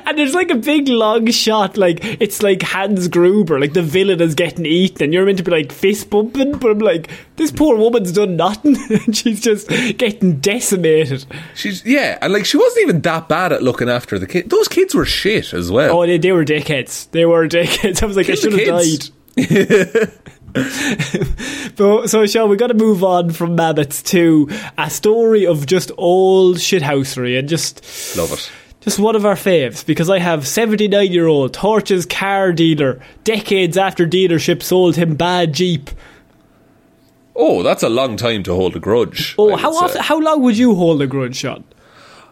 And there's like a big long shot, like it's like Hans Gruber, like the villain is getting eaten, and you're meant to be like fist bumping, but I'm like, this poor woman's done nothing, and she's just getting decimated. She's yeah, and like she wasn't even that bad at looking after the kid. Those kids were shit as well. Oh, they, they were dickheads. They were dickheads. I was like, Kill I should have died. but, so, Sean, we got to move on from mammoths to a story of just old shithousery and just Love it. Just one of our faves because I have 79 year old Torches car dealer decades after dealership sold him bad Jeep. Oh, that's a long time to hold a grudge. Oh, how often, how long would you hold a grudge, Sean?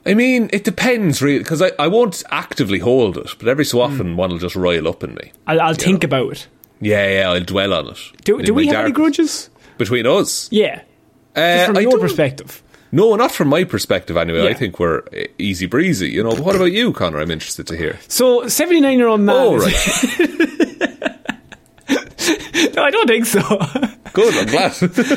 I mean, it depends really, because I, I won't actively hold it, but every so Hmm. often one will just rile up in me. I'll, I'll think about it. Yeah, yeah, I'll dwell on it. Do, do we have any grudges? between us? Yeah. Uh, Just from I your perspective. No, not from my perspective anyway. I think we're easy breezy. You know, what about you, Connor? I'm interested to hear. So, 79 year old man. Oh, right. no, I don't think so. Good, I'm glad.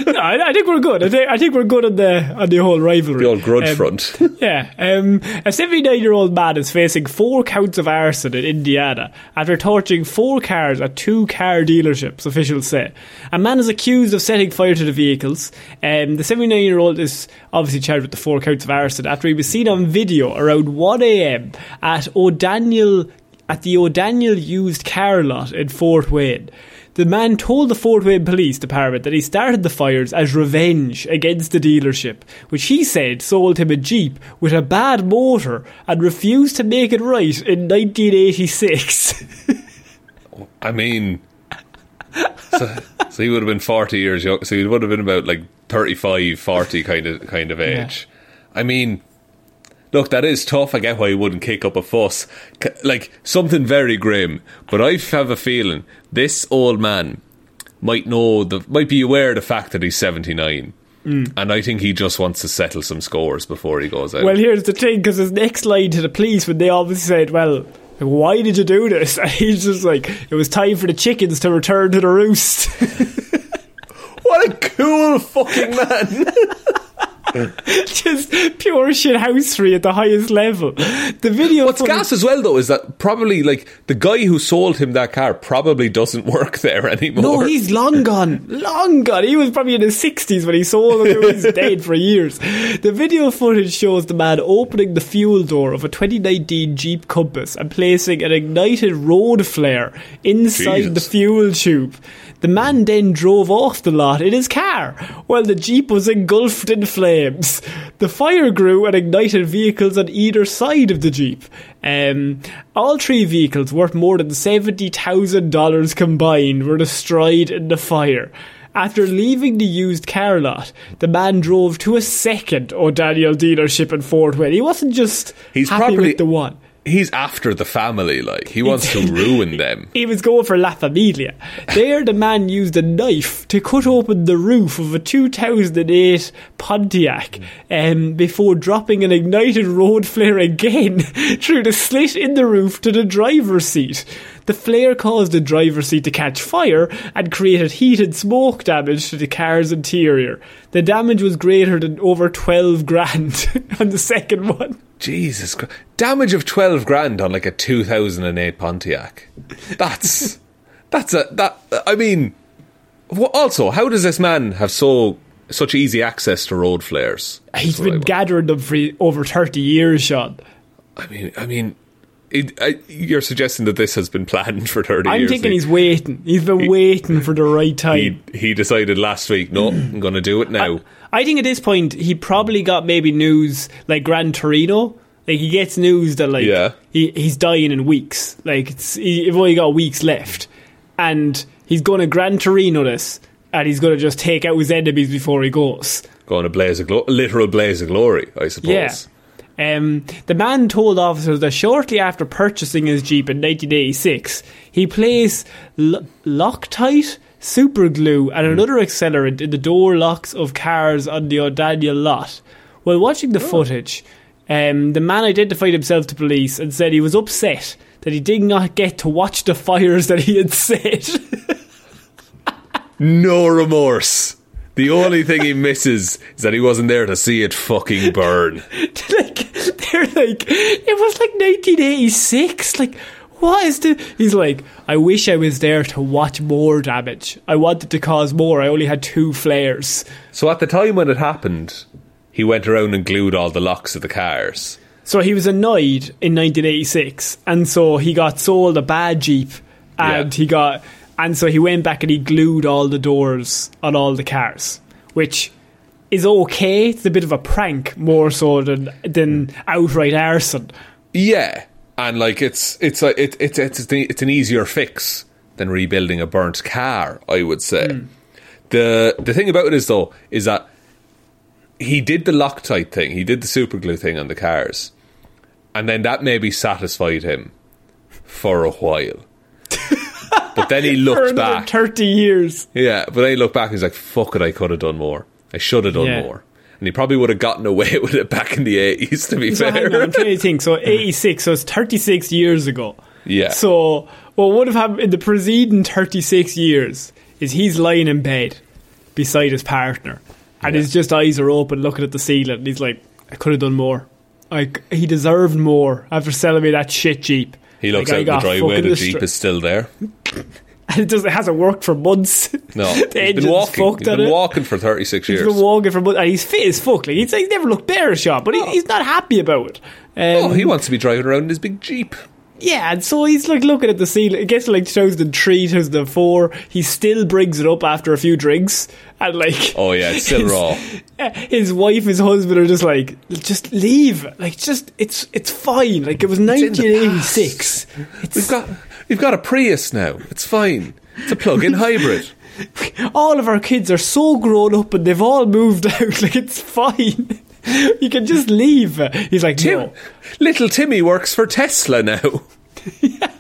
no, I, I think we're good. I think, I think we're good on the on the whole rivalry. the old grudge Um, front. Yeah, um, a 79 year old man is facing four counts of arson in Indiana after torching four cars at two car dealerships, officials say. A man is accused of setting fire to the vehicles. Um, the 79 year old is obviously charged with the four counts of arson after he was seen on video around 1am at O'Daniel. At the O'Daniel used car lot in Fort Wayne. The man told the Fort Wayne Police Department that he started the fires as revenge against the dealership, which he said sold him a Jeep with a bad motor and refused to make it right in 1986. I mean, so, so he would have been 40 years young. So he would have been about like 35, 40 kind of kind of age. I mean, look, that is tough. I get why he wouldn't kick up a fuss. Like something very grim. But I have a feeling this old man might know the might be aware of the fact that he's 79. Mm. And I think he just wants to settle some scores before he goes out. Well, here's the thing, because his next line to the police, when they obviously said, well, why did you do this? And he's just like, it was time for the chickens to return to the roost. what a cool fucking man! just pure shit housery at the highest level. The video. What's gas as well though is that probably like the guy who sold him that car probably doesn't work there anymore. No, he's long gone. Long gone. He was probably in his 60s when he sold it. He's dead for years. The video footage shows the man opening the fuel door of a 2019 Jeep Compass and placing an ignited road flare inside Jesus. the fuel tube. The man then drove off the lot in his car while the Jeep was engulfed in flames. The fire grew and ignited vehicles on either side of the Jeep. Um, all three vehicles, worth more than $70,000 combined, were destroyed in the fire. After leaving the used car lot, the man drove to a second O'Daniel dealership in Fort Wayne. He wasn't just He's happy probably- with the one. He's after the family. Like he wants to ruin them. He was going for La Familia. There, the man used a knife to cut open the roof of a 2008 Pontiac um, before dropping an ignited road flare again through the slit in the roof to the driver's seat. The flare caused the driver's seat to catch fire and created heat and smoke damage to the car's interior. The damage was greater than over 12 grand on the second one. Jesus Christ. Damage of 12 grand on like a 2008 Pontiac. That's. That's a. That. I mean. Also, how does this man have so. Such easy access to road flares? He's That's what I been gathering them for over 30 years, Sean. I mean, I mean, it, I, you're suggesting that this has been planned for 30 I'm years. thinking He- he's waiting. He's been waiting for the right time. he, he decided last week, no, I'm mm. going to do it now. I think at this point he probably got maybe news like Gran Torino. Like he gets news that like Yeah. he, he's dying in weeks. Like it's he, you've only got weeks left, and he's going to Gran Torino this, and he's going to just take out his enemies before he goes. going to blaze of glo- literal blaze of glory, I suppose. Yeah. Um, the man told officers that shortly after purchasing his Jeep in 1986, he placed L- Loctite, super glue, and another accelerant in the door locks of cars on the O'Daniel lot. While watching the footage, um, the man identified himself to police and said he was upset that he did not get to watch the fires that he had set. No remorse. The only thing he misses is that he wasn't there to see it fucking burn. like they're like it was like 1986 like what is the he's like i wish i was there to watch more damage i wanted to cause more i only had two flares So at the time when it happened, he went around and glued all the locks of the cars. so he was annoyed in 1986 and so he got sold a bad jeep and Yeah. he got and so he went back and he glued all the doors on all the cars which is okay it's a bit of a prank more so than than outright arson Yeah, and like it's it's a, it, it's it's it's an easier fix than rebuilding a burnt car. I would say. Hmm. The the thing about it is though is that he did the Loctite thing, he did the super glue thing on the cars, and then that maybe satisfied him for a while. but then he looked back. 30 years Yeah, but then he looked back and he's like, fuck it, I could have done more. I should have done Yeah. more. And he probably would have gotten away with it back in the 80s, to be So fair. I'm trying to think. So 86, so it's 36 years ago. Yeah. So what would have happened in the preceding 36 years is he's lying in bed beside his partner, and his just eyes are open, looking at the ceiling. And he's like, "I could have done more. Like he deserved more after selling me that shit jeep." He looks Like, out the driveway, the Jeep is still there. and it does. It hasn't worked for months. No, the he's been walking. He's been it. walking for 36 He's years. been walking for months, and he's fit as fuck. Like he's, he's never looked better, shot, but he, he's not happy about it. Um, oh, he wants to be driving around in his big Jeep. Yeah, and so he's like looking at the ceiling. It gets like 2003, 2004. He still brings it up after a few drinks. And like. Oh, yeah, it's still his, raw. His wife, his husband are just like, just leave. Like, just, it's it's fine. Like, it was 1986. It's, We've got we've got a Prius now. It's fine. It's a plug-in hybrid. all of our kids are so grown up and they've all moved out. Like, it's fine. You can just leave. He's like, Tim, no. little Timmy works for Tesla now.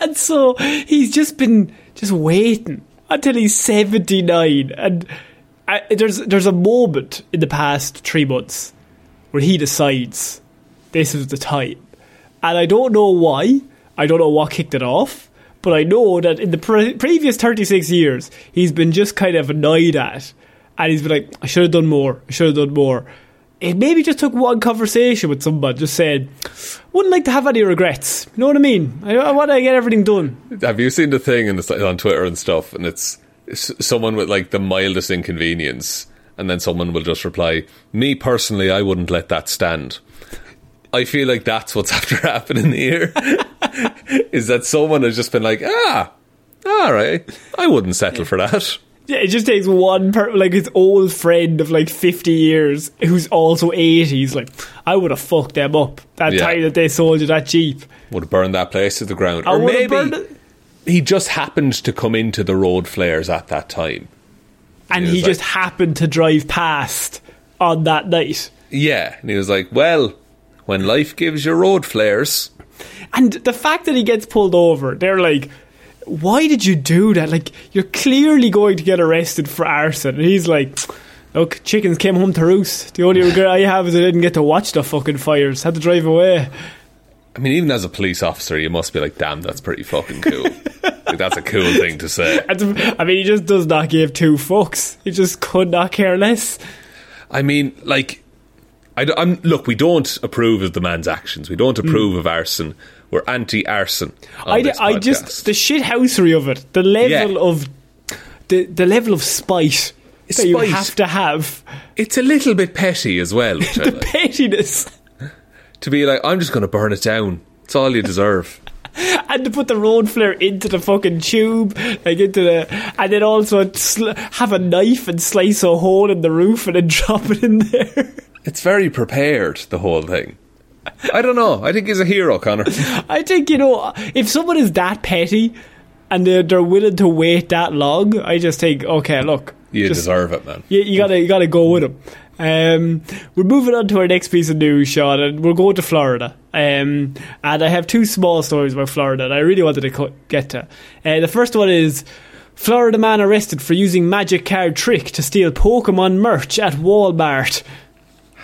And so he's just been just waiting until he's 79. And uh, there's, there's a moment in the past three months where he decides this is the time. And I don't know why. I don't know what kicked it off. But I know that in the pre- previous 36 years, he's been just kind of annoyed at. And he's been like, I should have done more. I should have done more. It maybe just took one conversation with someone, just said, wouldn't like to have any regrets. You know what I mean? I, I want to get everything done. Have you seen the thing on Twitter and stuff? And it's, it's someone with like the mildest inconvenience, and then someone will just reply, "Me personally, I wouldn't let that stand." I feel like that's what's after happening here. is that someone has just been like, "Ah, all right, I wouldn't settle for that." Yeah, it just takes one per like his old friend of like fifty years who's also eighty. He's like, I would have fucked them up that Yeah. time that they sold you that Jeep. Would have burned that place to the ground, I or would have burned maybe he just happened to come into the road flares at that time. And He he just like- happened to drive past on that night. Yeah, and he was like, "Well, when life gives you road flares." And the fact that he gets pulled over, they're like, why did you do that? Like, you're clearly going to get arrested for arson. And he's like, look, chickens came home to roost. The only regret I have is I didn't get to watch the fucking fires. Had to drive away. I mean, even as a police officer, you must be like, damn, that's pretty fucking cool. like, that's a cool thing to say. I mean, he just does not give two fucks. He just could not care less. I mean, like, I am look, we don't approve of the man's actions. We don't approve hmm. of arson. We're anti-arson. on. I, this I just the shithousery of it, the level Yeah. of the the level of spite that you have to have, it's a little bit petty as well. The like. pettiness, to be like, I'm just going to burn it down. It's all you deserve. and to put the road flare into the fucking tube, like into the, and then also sl- have a knife and slice a hole in the roof and then drop it in there. It's very prepared. The whole thing. I don't know. I think he's a hero, Connor. I think you know if someone is that petty and they're, they're willing to wait that long, I just think okay, look, You just- deserve it, man. you, you gotta you gotta go with him. Um, we're moving on to our next piece of news, Sean, and we're going to Florida. Um, and I have two small stories about Florida that I really wanted to co- get to. Uh, the first one is Florida man arrested for using magic card trick to steal Pokemon merch at Walmart.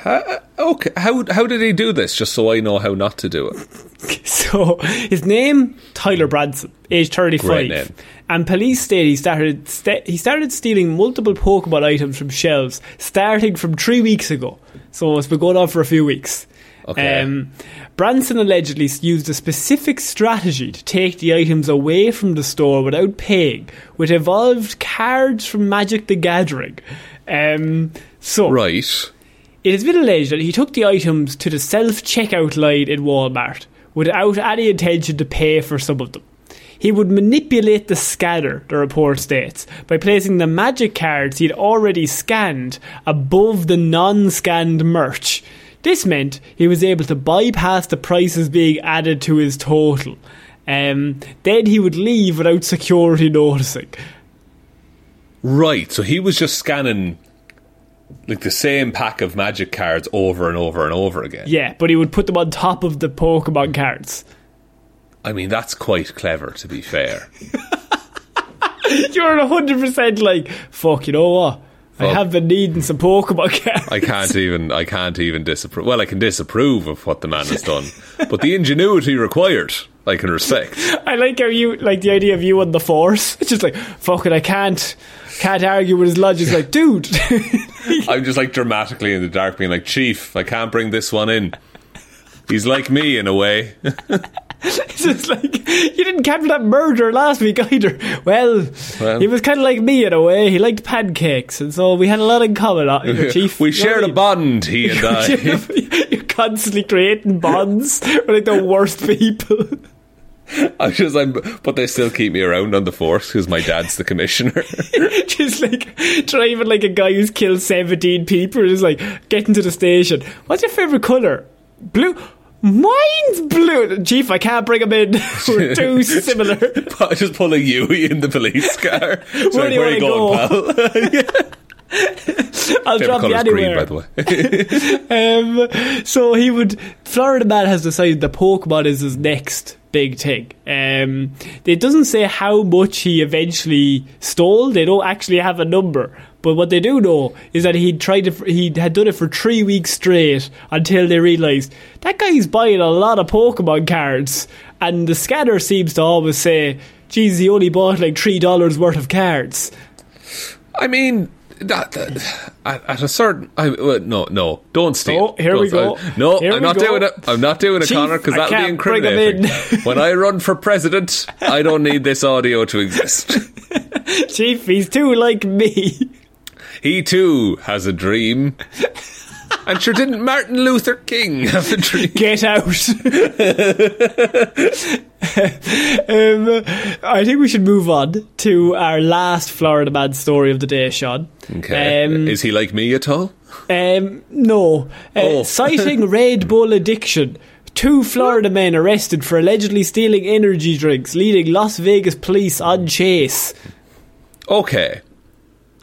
Okay, how how did he do this? Just so I know how not to do it. So his name Tyler Branson, age thirty five, and police state he started st- he started stealing multiple Pokemon items from shelves starting from three weeks ago. So it's been going on for a few weeks. Okay. Um, Branson allegedly used a specific strategy to take the items away from the store without paying, which involved cards from Magic the Gathering. Um, so Right. It has been alleged that he took the items to the self checkout line in Walmart without any intention to pay for some of them. He would manipulate the scanner, the report states, by placing the magic cards he'd already scanned above the non scanned merch. This meant he was able to bypass the prices being added to his total. Um, then he would leave without security noticing. Right. So he was just scanning like the same pack of magic cards over and over and over again. Yeah, but he would put them on top of the Pokemon cards. I mean, that's quite clever, to be fair. You're hundred percent like fuck. You know what? I Fuck. have been needing some Pokemon cards. I can't even. I can't even disapprove. Well, I can disapprove of what the man has done, but the ingenuity required, I can respect. I like how you like the idea of you on the force. It's just like fuck it. I can't can't argue with his logic. It's like, dude, I'm just like dramatically in the dark, being like, "Chief, I can't bring this one in." He's like me in a way. it's just like you didn't capture that murderer last week either. Well, Well. he was kind of like me in a way. He liked pancakes, and so we had a lot in common. uh, Chief, we You know what shared a bond, he and I. You're constantly creating bonds with like the worst people. I just, I'm, but they still keep me around on the force because my dad's the commissioner. just like driving like a guy who's killed 17 people just like getting to the station. What's your favourite colour? Blue. Mine's blue. Chief I can't bring him in. We're too similar. Just pulling you in the police car. Where like, where are you going, pal? I'll drop you colour's green, anywhere by the way. um, so he would Florida Man has decided that Pokemon is his next big thing. Um, it doesn't say how much he eventually stole they don't actually have a number. But what they do know is that he tried to, he had done it for three weeks straight until they realised that guy's buying a lot of Pokemon cards. And the scanner seems to always say geez he only bought like three dollars worth of cards. I mean, that, that- at, a certain, I, no, no, don't steal. Oh, here we Don't- go. I- no, Here I'm not go. doing it. I'm not doing it, Chief, Connor, because that'll be can't bring 'em incriminating. in. when I run for president, I don't need this audio to exist. chief he's too like me He too has a dream. And sure, didn't Martin Luther King have a dream? Get out. um, I think we should move on to our last Florida man story of the day, Sean. Okay. Um, Is he like me at all? um, no. Uh, Oh. Citing Red Bull addiction. Two Florida men arrested for allegedly stealing energy drinks, leading Las Vegas police on chase. Okay.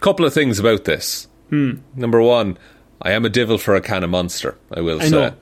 Couple of things about this. Hmm. Number one, I am a devil for a can of monster, I will I say. know.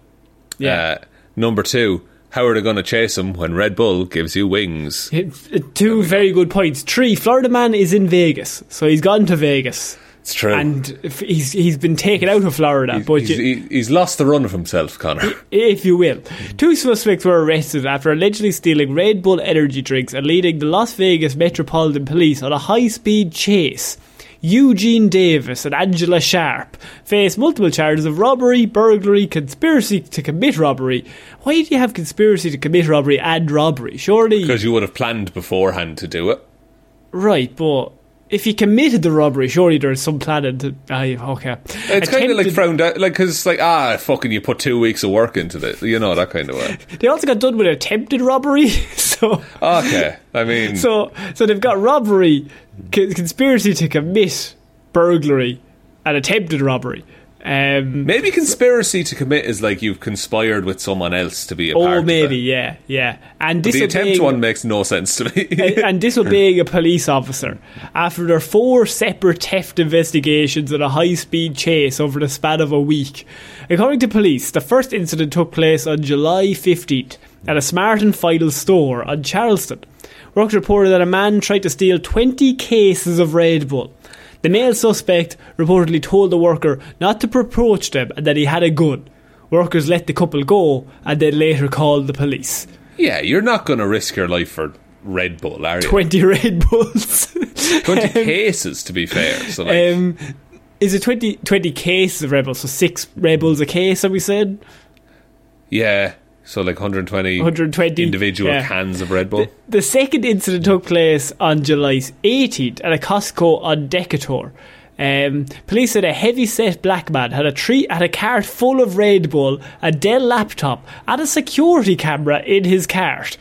Yeah. Uh, number two, how are they going to chase him when Red Bull gives you wings? Uh, Two very good points. Three, Florida man is in Vegas, so he's gone to Vegas. It's true. And he's he's been taken out of Florida, but he's, you- he's lost the run of himself, Connor. if you will. Two suspects were arrested after allegedly stealing Red Bull energy drinks and leading the Las Vegas Metropolitan Police on a high speed chase. Eugene Davis and Angela Sharp face multiple charges of robbery, burglary, conspiracy to commit robbery. Why do you have conspiracy to commit robbery and robbery? Surely. Because you would have planned beforehand to do it. Right, but if he committed the robbery, surely there's some planning to. Aye, okay. It's kind of like frowned out, like, because, like, ah, fucking, you put two weeks of work into this, you know, that kind of way. They also got done with attempted robbery, so. Okay, I mean, So, so they've got robbery, c- conspiracy to commit burglary, and attempted robbery. Um, maybe conspiracy to commit is like you've conspired with someone else to be a part oh, maybe, yeah, yeah. And The attempt one makes no sense to me. and disobeying a police officer after their four separate theft investigations and a high-speed chase over the span of a week. According to police, the first incident took place on July 15th at a Smart and Final store on Charleston. Workers reported that a man tried to steal 20 cases of Red Bull. The male suspect reportedly told the worker not to approach them and that he had a gun. Workers let the couple go and then later called the police. yeah, you're not going to risk your life for Red Bull, are you? 20 Red Bulls. 20 cases, to be fair. So, like, Um, is it 20, 20 cases of Red Bulls? So six Red Bulls a case, have we said? yeah, so like 120, 120, individual yeah. cans of Red Bull. The second incident took place on July 18th at a Costco on Decatur. Um, police said a heavy-set black man had a tree had a cart full of Red Bull, a Dell laptop, and a security camera in his cart.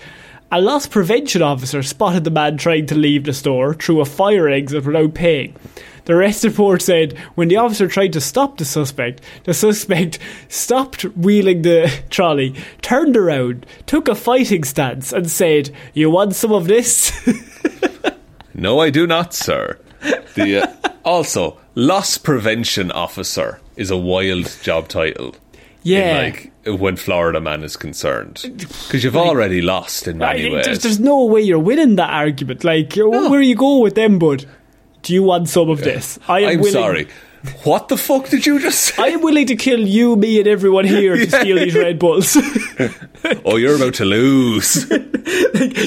A loss prevention officer spotted the man trying to leave the store through a fire exit without paying. The arrest report said when the officer tried to stop the suspect, the suspect stopped wheeling the trolley, turned around, took a fighting stance, and said, You want some of this? No, I do not, sir. The uh, also loss prevention officer is a wild job title. yeah. in, like when Florida man is concerned, because you've already lost in many ways. there's, there's no way you're winning that argument. Like, where are you go with them, bud? Do you want some of this? I am I'm willing, sorry. What the fuck did you just say? I am willing to kill you, me, and everyone here to steal these Red Bulls. oh, you're about to lose.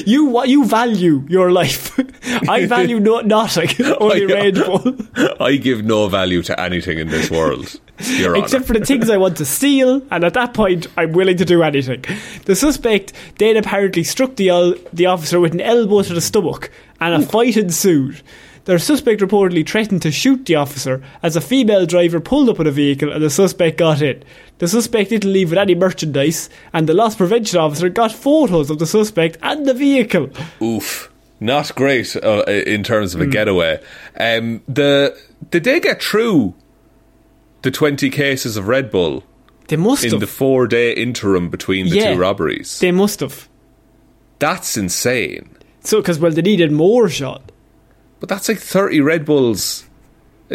you what you value your life. I value no- nothing, only I- Red Bull. I give no value to anything in this world. Your Except Honor. for the things I want to steal, and at that point, I'm willing to do anything. The suspect then apparently struck the, the officer with an elbow to the stomach, and a fight ensued. Their suspect reportedly threatened to shoot the officer as a female driver pulled up with a vehicle and the suspect got in. The suspect didn't leave with any merchandise, and the loss prevention officer got photos of the suspect and the vehicle. Oof. Not great uh, in terms of a Hmm. getaway. Um, the did they get through the twenty cases of Red Bull They must in have. the four day interim between the Yeah. two robberies? they must have. That's insane. So, because well, they needed more shot. But that's like thirty Red Bulls.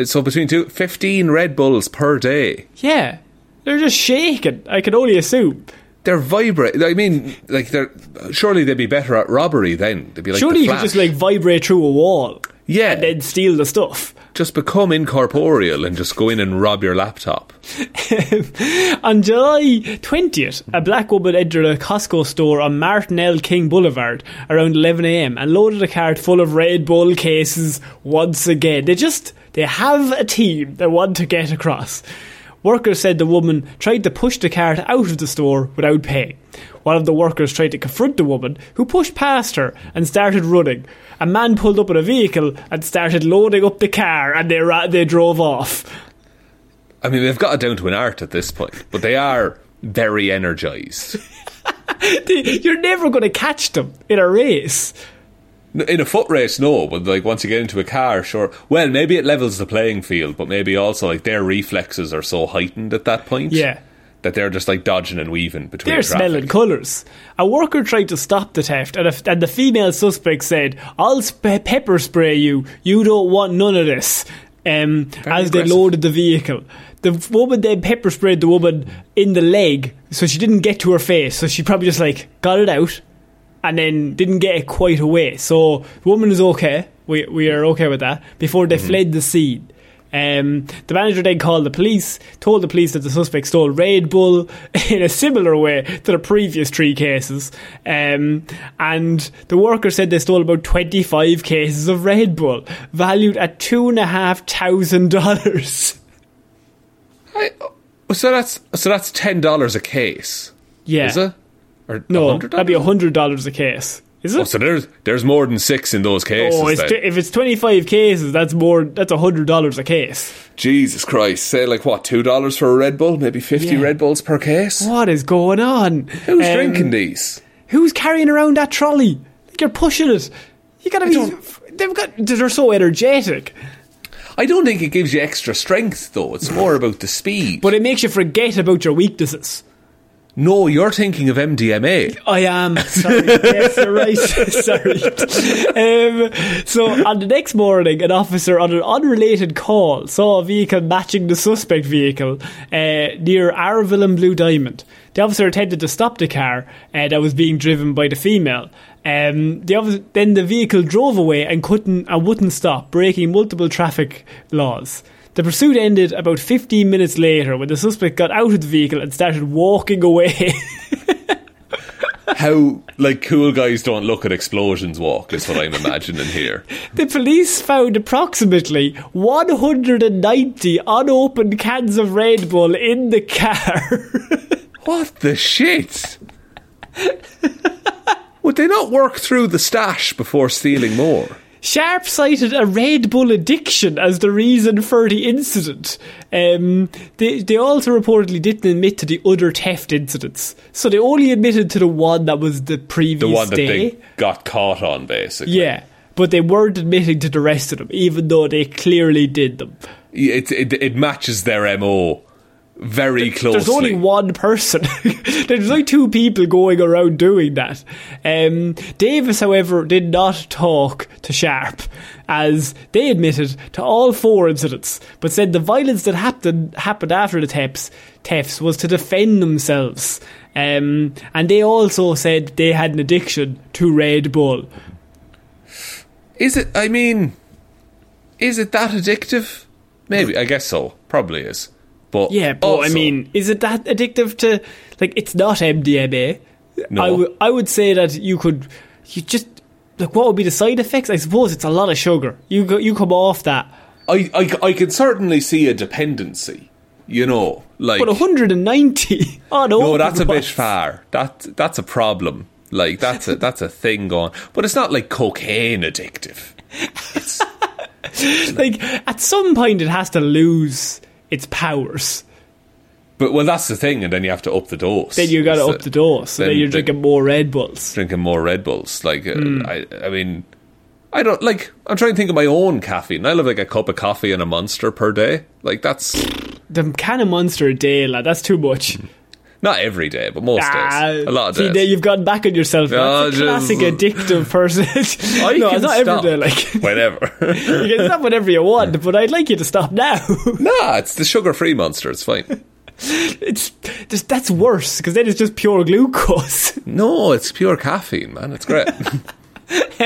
So between two, 15 Red Bulls per day. Yeah, they're just shaking. I can only assume. They're vibrate. I mean, like they're surely they'd be better at robbery then. They'd be like Surely you could just like vibrate through a wall. Yeah. and then steal the stuff. just become incorporeal and just go in and rob your laptop. On July 20th, a black woman entered a Costco store on Martin L. King Boulevard around 11am and loaded a cart full of Red Bull cases once again. They just, they have a team they want to get across. Workers said the woman tried to push the cart out of the store without paying. One of the workers tried to confront the woman, who pushed past her and started running. A man pulled up in a vehicle and started loading up the car, and they ra- they drove off. I mean, they've got it down to an art at this point, but they are very energized. You're never going to catch them in a race. In a foot race, no, but like once you get into a car, sure. Well, maybe it levels the playing field, but maybe also like their reflexes are so heightened at that point. Yeah. That they're just like dodging and weaving between They're traffic. smelling colours. A worker tried to stop the theft, and, a, and the female suspect said, "I'll sp- pepper spray you. You don't want none of this." Um, as they loaded the vehicle, the woman then pepper sprayed the woman in the leg, so she didn't get to her face. So she probably just like got it out, and then didn't get it quite away. So the woman is okay. We we are okay with that. Before they fled the scene. Um, the manager then called the police, told the police that the suspect stole Red Bull in a similar way to the previous three cases. Um, and the worker said they stole about 25 cases of Red Bull, valued at $2,500. I, oh, so that's so that's ten dollars a case. Yeah. Is it? Or No, $100? that'd be $100 a case. Is it? Oh, so there's there's more than six in those cases. Oh, it's t- if it's 25 cases, that's more, that's $100 a case. Jesus Christ! Say like what two dollars for a Red Bull? Maybe fifty Yeah. Red Bulls per case. What is going on? Who's Um, drinking these? Who's carrying around that trolley? Like you're pushing it. You gotta be. They've got. They're so energetic, I don't think it gives you extra strength though. It's more about the speed. but it makes you forget about your weaknesses. No, you're thinking of MDMA. I am. Sorry. yes, you're right. Sorry. Um, so on the next morning, an officer on an unrelated call saw a vehicle matching the suspect vehicle uh, near Arville and Blue Diamond. The officer attempted to stop the car uh, that was being driven by the female. Um, the officer, then the vehicle drove away and couldn't and wouldn't stop, breaking multiple traffic laws. The pursuit ended about 15 minutes later when the suspect got out of the vehicle and started walking away. How like cool guys don't look at explosions walk is what I'm imagining here. The police found approximately 190 unopened cans of Red Bull in the car. What the shit? Would they not work through the stash before stealing more? Sharp cited a Red Bull addiction as the reason for the incident. Um, they, they also reportedly didn't admit to the other theft incidents. So they only admitted to the one that was the previous The one that day. they got caught on, basically. yeah, but they weren't admitting to the rest of them, even though they clearly did them. It, it, it matches their MO very closely. There's only one person. There's only two people going around doing that. Um, Davis, however, did not talk to Sharp, as they admitted to all four incidents, but said the violence that happened happened after the thefts, thefts was to defend themselves. Um, and they also said they had an addiction to Red Bull. Is it? I mean, is it that addictive? Maybe. I guess so. Probably is. But Yeah, but I mean, is it that addictive to like? It's not MDMA. No. I would say that you could you just like what would be the side effects? I suppose it's a lot of sugar. You go, you come off that, I, I, I can certainly see a dependency. You know, like but 190. Oh no, no, that's a bit far. That that's a problem. Like that's a that's a thing going. But it's not like cocaine addictive. Like at some point, it has to lose its powers. But well, that's the thing, and then you have to up the dose. Then you got to up the dose. So then, then- you're then- drinking more Red Bulls. drinking more Red Bulls. Like, Hmm. I, I mean, I don't like. I'm trying to think of my own caffeine. I love like a cup of coffee and a monster per day. Like that's The can of Monster a day, lad. That's too much. Not every day, but most Ah, days. A lot of see, days. there you've gone back on yourself. Oh, That's a classic addictive person. I no, it's not every day. Like whenever. you can stop whenever you want, but I'd like you to stop now. nah, it's the sugar-free monster. It's fine. it's just, that's worse because then it's just pure glucose. No, it's pure caffeine, man. It's great.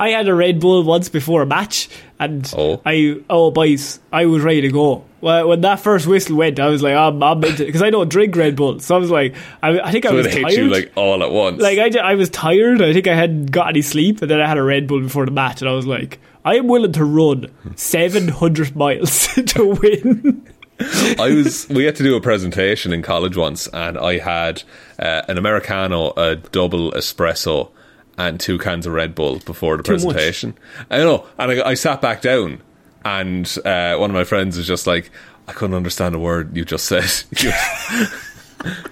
I had a Red Bull once before a match, and Oh. I oh boys, I was ready to go. Well, when that first whistle went, I was like, I'm, I'm into because I don't drink Red Bull, so I was like, I, I think I was it hit tired. you like all at once. Like I, I was tired. I think I hadn't got any sleep, and then I had a Red Bull before the match, and I was like, I am willing to run seven hundred miles to win. I was. We had to do a presentation in college once, and I had uh, an americano, a double espresso, and two cans of Red Bull before the Too much. presentation. I know, and I, I sat back down, and uh, one of my friends was just like, "I couldn't understand a word you just said."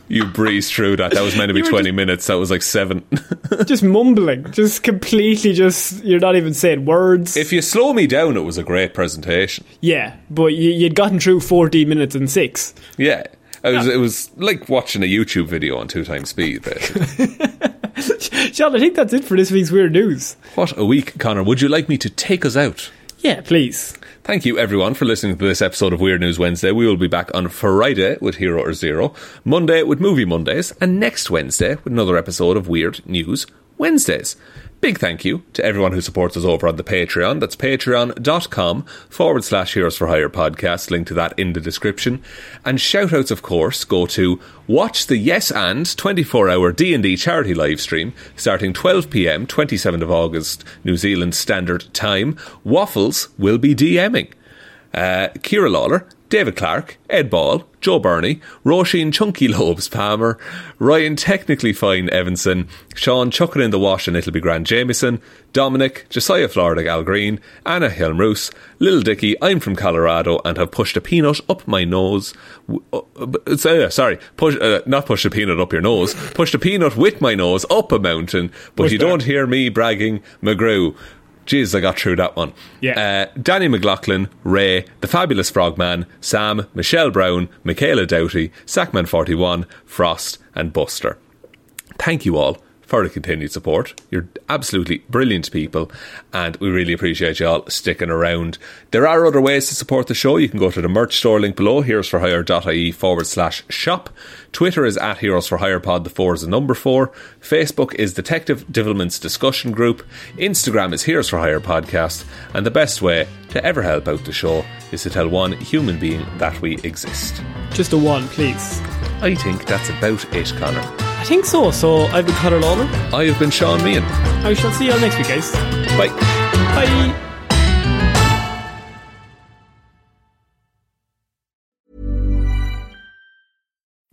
You, you breezed through that. That was meant to be twenty just- minutes. That was like seven. just mumbling, just completely, just you're not even saying words. if you slow me down, it was a great presentation. yeah, but you, you'd gotten through fourteen minutes and six. Yeah. It was, it was like watching a YouTube video on two times speed, basically. Sean, I think that's it for this week's weird news. what a week, Connor. Would you like me to take us out? Yeah, please. Thank you, everyone, for listening to this episode of Weird News Wednesday. We will be back on Friday with Hero or Zero, Monday with Movie Mondays, and next Wednesday with another episode of Weird News Wednesdays. Big thank you to everyone who supports us over on the Patreon. That's patreon.com forward slash Heroes for Hire podcast. Link to that in the description. And shout outs, of course, go to watch the Yes and 24 hour D&D charity live stream starting 12pm, 27th of August, New Zealand Standard Time. Waffles will be DMing. Uh, Ciara Lawler, David Clarke, Ed Ball, Joe Bernie, Roisin Chunky Lobes Palmer, Ryan Technically Fine Evanson, Shaun Chuck It in the Wash and It'll Be Grand Jamieson, Dominic, Josiah Florida Gal Green, Anna Hjelmroos, Little Dicky, I'm from Colorado and have pushed a peanut up my nose. W- uh, uh, sorry, push, uh, not pushed a peanut up your nose, pushed a peanut with my nose up a mountain, but Push you that. don't hear me bragging McGrew. Jeez, I got through that one. Yeah. Uh, Danny McLaughlin, Ray, The Fabulous Frogman, Sam, Michelle Browne, Michaela Doughty, Sackman41, Frost, and Buster. Thank you all for the continued support. You're absolutely brilliant people, and we really appreciate you all sticking around. There are other ways to support the show. You can go to the merch store link below, heroesforhire.ie forward slash shop. Twitter is at Heroes for Hire Pod, the four is the number four. Facebook is Detective Divilment's discussion group. Instagram is Heroes for Hire Podcast. And the best way to ever help out the show is to tell one human being that we exist. Just a one, please. I think that's about it, Connor. I think so. So I've been Connor Lawler. I have been Sean Meighan. I shall see you all next week, guys. Bye. Bye.